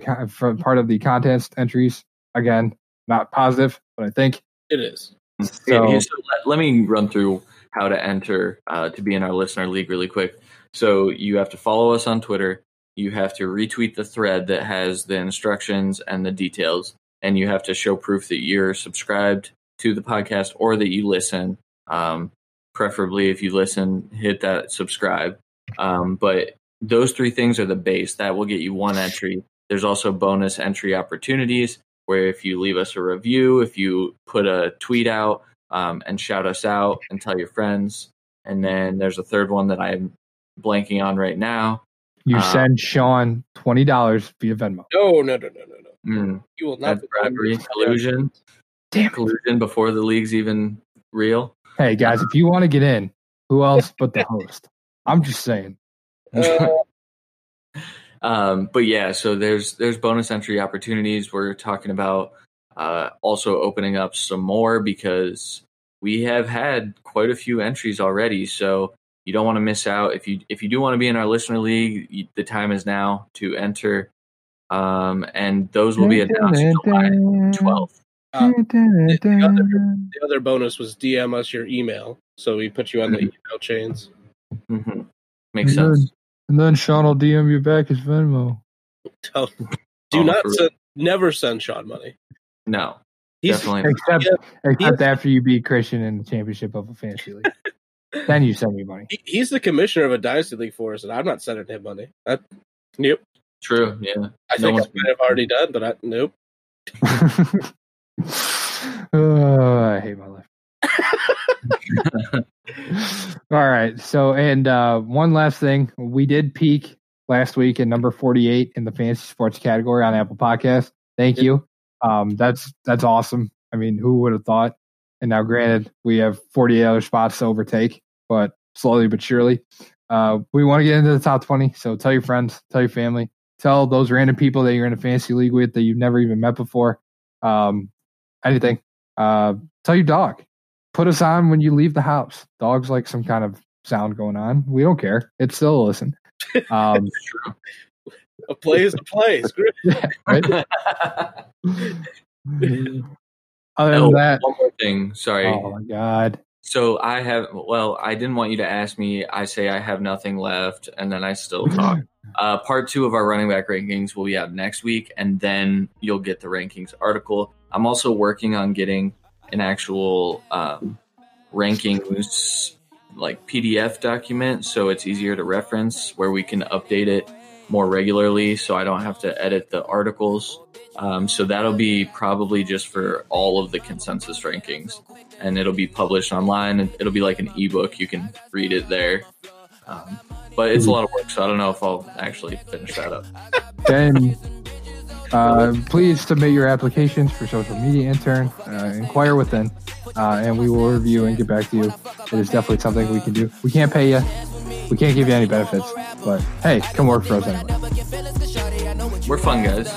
part of the contest entries. Again, not positive, but I think
It is.
So.
here, so let, let me run through how to enter uh, to be in our listener league really quick. So you have to follow us on Twitter. You have to retweet the thread that has the instructions and the details, and you have to show proof that you're subscribed to the podcast or that you listen. Um, preferably, if you listen, hit that subscribe. Um, but those three things are the base that will get you one entry. There's also bonus entry opportunities where if you leave us a review, if you put a tweet out um, and shout us out and tell your friends. And then there's a third one that I'm blanking on right now.
You
Uh,
send Sean twenty dollars via Venmo.
No, no, no, no, no, no.
Mm,
You will not.
that's bribery, collusion,
Damn it.
collusion before the league's even real.
Hey guys, if you want to get in, who else *laughs* but the host? I'm just saying.
Uh,
um, but yeah, so there's there's bonus entry opportunities. We're talking about uh, also opening up some more because we have had quite a few entries already. So you don't want to miss out. If you if you do want to be in our listener league, you, the time is now to enter. Um, and those will be announced July 12th.
uh, the, the other, the other bonus was DM us your email, so we put you on the email chains.
Mm-hmm. Makes sense.
And then Sean will DM you back his Venmo.
Tell, *laughs* oh, do
Oh,
not send, never send Sean money.
No,
He's,
definitely.
Except
Yeah,
except after you beat Christian in the championship of a fantasy league. *laughs* then you send me money.
he, he's the commissioner of a dynasty league for us, and I'm not sending him money. That, nope.
True. Yeah.
I
No
think I might have already done, but I, nope.
oh, *laughs* I hate my life. *laughs* All right. So, and uh, one last thing, we did peak last week at number forty-eight in the fantasy sports category on Apple Podcast. Thank
Yep.
you. Um, that's that's awesome. I mean, who would have thought? And now, granted, we have forty-eight other spots to overtake, but slowly but surely, uh, we want to get into the top twenty. So, tell your friends, tell your family, tell those random people that you're in a fantasy league with that you've never even met before. Um, anything. Uh, tell your dog. Put us on when you leave the house. Dogs like some kind of sound going on. We don't care. It's still a listen. *laughs* Um.
A play is a play. *laughs* Screw it.
right? *laughs* Other
oh,
than that,
one more thing. Sorry.
oh my god,
So I have. Well, I didn't want you to ask me. I say I have nothing left, and then I still talk. Uh, part two of our running back rankings will be out next week, and then you'll get the rankings article. I'm also working on getting an actual um, rankings like PDF document, so it's easier to reference, where we can update it more regularly, so I don't have to edit the articles. Um, so that'll be probably just for all of the consensus rankings, and it'll be published online. And it'll be like an ebook; you can read it there. Um, but it's a lot of work, so I don't know if I'll actually finish that up.
then uh, please submit your applications for social media intern. Uh, inquire within, uh, and we will review and get back to you. It is definitely something we can do. We can't pay you. We can't give you any benefits, but hey, come work for us anyway.
We're fun guys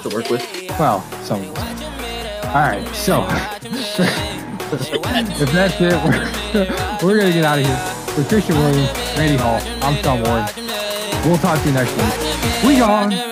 to work with.
Well, some of us. All right, so *laughs* if that's it, we're, *laughs* we're gonna get out of here. For Christian Williams, Randy Hall, I'm Sean Ward. We'll talk to you next week. We gone.